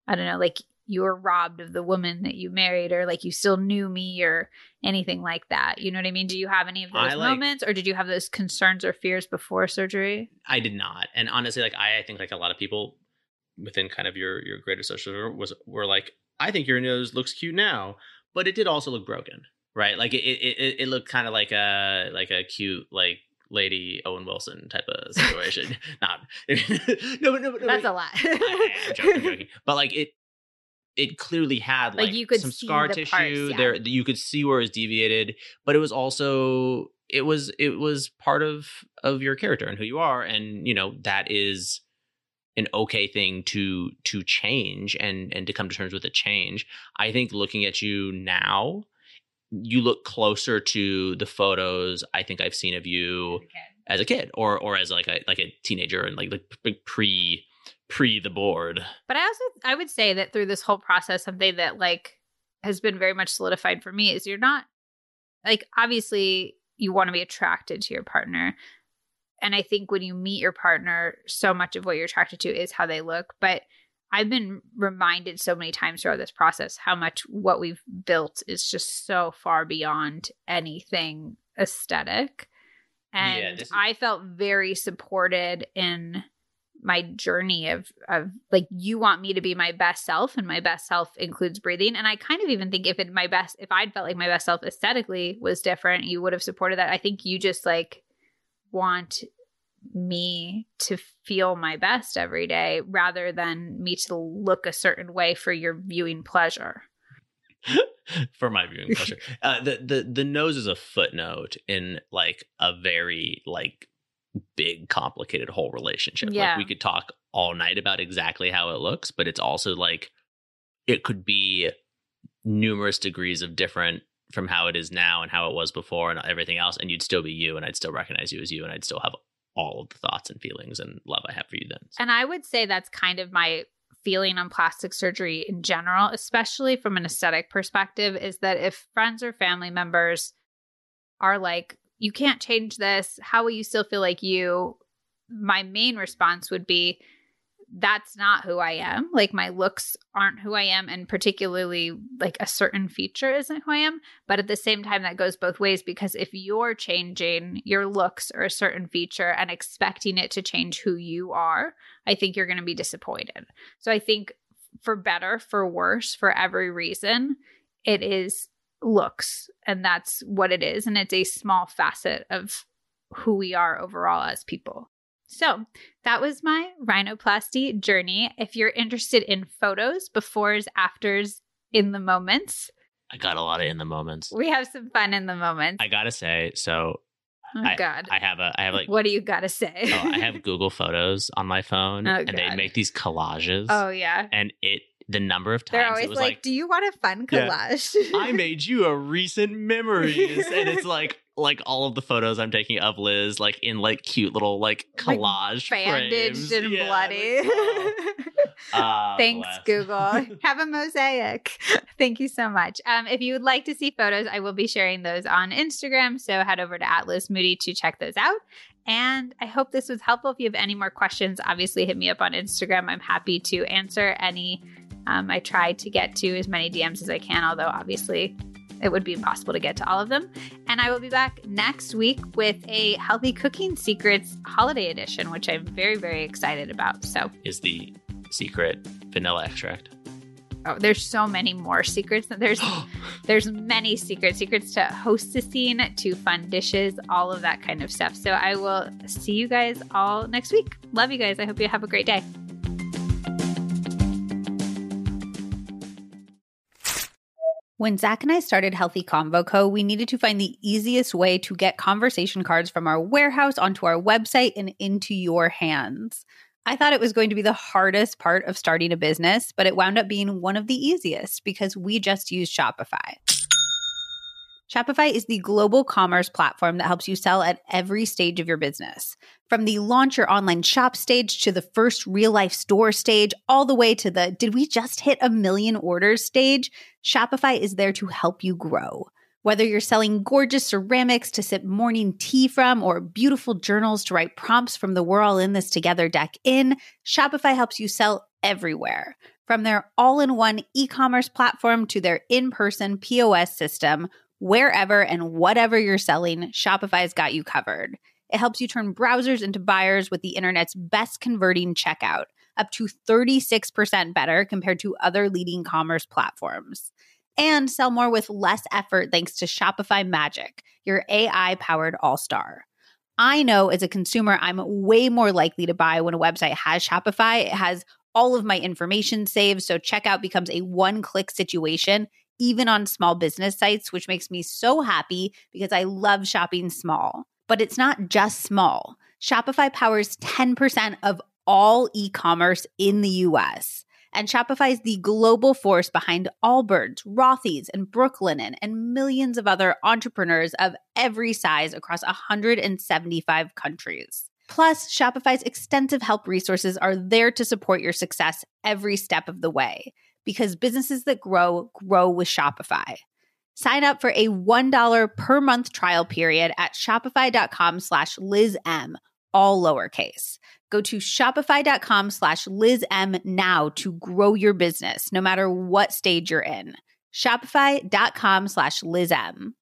I don't know, like you were robbed of the woman that you married or like you still knew me or anything like that. You know what I mean? Do you have any of I those like- moments or did you have those concerns or fears before surgery? I did not. And honestly, like I, I think like a lot of people within kind of your your greater social was were like, I think your nose looks cute now, but it did also look broken, right? Like it it it, looked kind of like a like a cute like lady Owen Wilson type of situation. not no, but no, but no, That's but- a lot. I, am joking, I'm joking. But like it it clearly had Like, like, you could some scar the tissue parts, yeah. there you could see where it was deviated but it was also it was it was part of of your character and who you are and you know that is an okay thing to to change and and to come to terms with a change i think looking at you now you look closer to the photos i think i've seen of you as a kid or or as like a like a teenager and like like pre pre the board But I also I would say that through this whole process, something that like has been very much solidified for me is you're not like obviously you want to be attracted to your partner. And I think when you meet your partner, so much of what you're attracted to is how they look. But I've been reminded so many times throughout this process how much what we've built is just so far beyond anything aesthetic. And this is- I felt very supported in my journey of of like you want me to be my best self and my best self includes breathing and i kind of even think if it my best if i'd felt like my best self aesthetically was different you would have supported that i think you just like want me to feel my best every day rather than me to look a certain way for your viewing pleasure for my viewing pleasure. Uh, the the the nose is a footnote in like a very like big complicated whole relationship. Yeah. Like we could talk all night about exactly how it looks, but it's also like it could be numerous degrees of different from how it is now and how it was before and everything else and you'd still be you and I'd still recognize you as you and I'd still have all of the thoughts and feelings and love I have for you then. And I would say that's kind of my feeling on plastic surgery in general, especially from an aesthetic perspective, is that if friends or family members are like, you can't change this, how will you still feel like you? My main response would be, that's not who I am. Like my looks aren't who I am, and particularly like a certain feature isn't who I am. But at the same time, that goes both ways because if you're changing your looks or a certain feature and expecting it to change who you are, I think you're going to be disappointed. So I think for better, for worse, for every reason, it is looks. And that's what it is. And it's a small facet of who we are overall as people. So that was my rhinoplasty journey. If you're interested in photos, befores, afters, in the moments, I got a lot of in the moments. we have some fun in the moments. I gotta say, so oh, God. I have a I have like what do you got to say? oh, I have Google Photos on my phone, Oh, and they make these collages. oh, yeah. and it the number of times They're always it was like, like, do you want a fun Yeah. collage? I made you a recent memories, and it's like like all of the photos I'm taking of Liz, like in like cute little like Like, collage, bandaged frames. and Yeah, bloody. like, oh. Ah, Thanks, bless. Google. Have a mosaic. Thank you so much. Um, if you would like to see photos, I will be sharing those on Instagram. So head over to at Liz Moody to check those out. And I hope this was helpful. If you have any more questions, obviously hit me up on Instagram. I'm happy to answer any. Um, I try to get to as many DMs as I can, although obviously it would be impossible to get to all of them. And I will be back next week with a Healthy Cooking Secrets holiday edition, which I'm very, very excited about. So is the secret vanilla extract. Oh, there's so many more secrets. There's there's many secrets, secrets to hostessing, to fun dishes, all of that kind of stuff. So I will see you guys all next week. Love you guys. I hope you have a great day. When Zach and I started Healthy Convo Co., we needed to find the easiest way to get conversation cards from our warehouse onto our website and into your hands. I thought it was going to be the hardest part of starting a business, but it wound up being one of the easiest because we just use Shopify. Shopify is the global commerce platform that helps you sell at every stage of your business. From the launch your online shop stage to the first real life store stage, all the way to the did we just hit a million orders stage, Shopify is there to help you grow. Whether you're selling gorgeous ceramics to sip morning tea from or beautiful journals to write prompts from the We're All In This Together deck in, Shopify helps you sell everywhere. From their all in one e commerce platform to their in person POS system, wherever and whatever you're selling, Shopify's got you covered. It helps you turn browsers into buyers with the internet's best converting checkout, up to 36% better compared to other leading commerce platforms. And sell more with less effort thanks to Shopify Magic, your AI powered all star. I know as a consumer, I'm way more likely to buy when a website has Shopify. It has all of my information saved, so checkout becomes a one click situation, even on small business sites, which makes me so happy because I love shopping small. But it's not just small. Shopify powers 10% of all e commerce in the US. And Shopify is the global force behind Allbirds, Rothy's, and Brooklinen, and millions of other entrepreneurs of every size across 175 countries. Plus, Shopify's extensive help resources are there to support your success every step of the way because businesses that grow, grow with Shopify. Sign up for a $1 per month trial period at shopify.com slash LizM, all lowercase. Go to shopify.com slash Liz M now to grow your business, no matter what stage you're in. Shopify.com slash Liz M.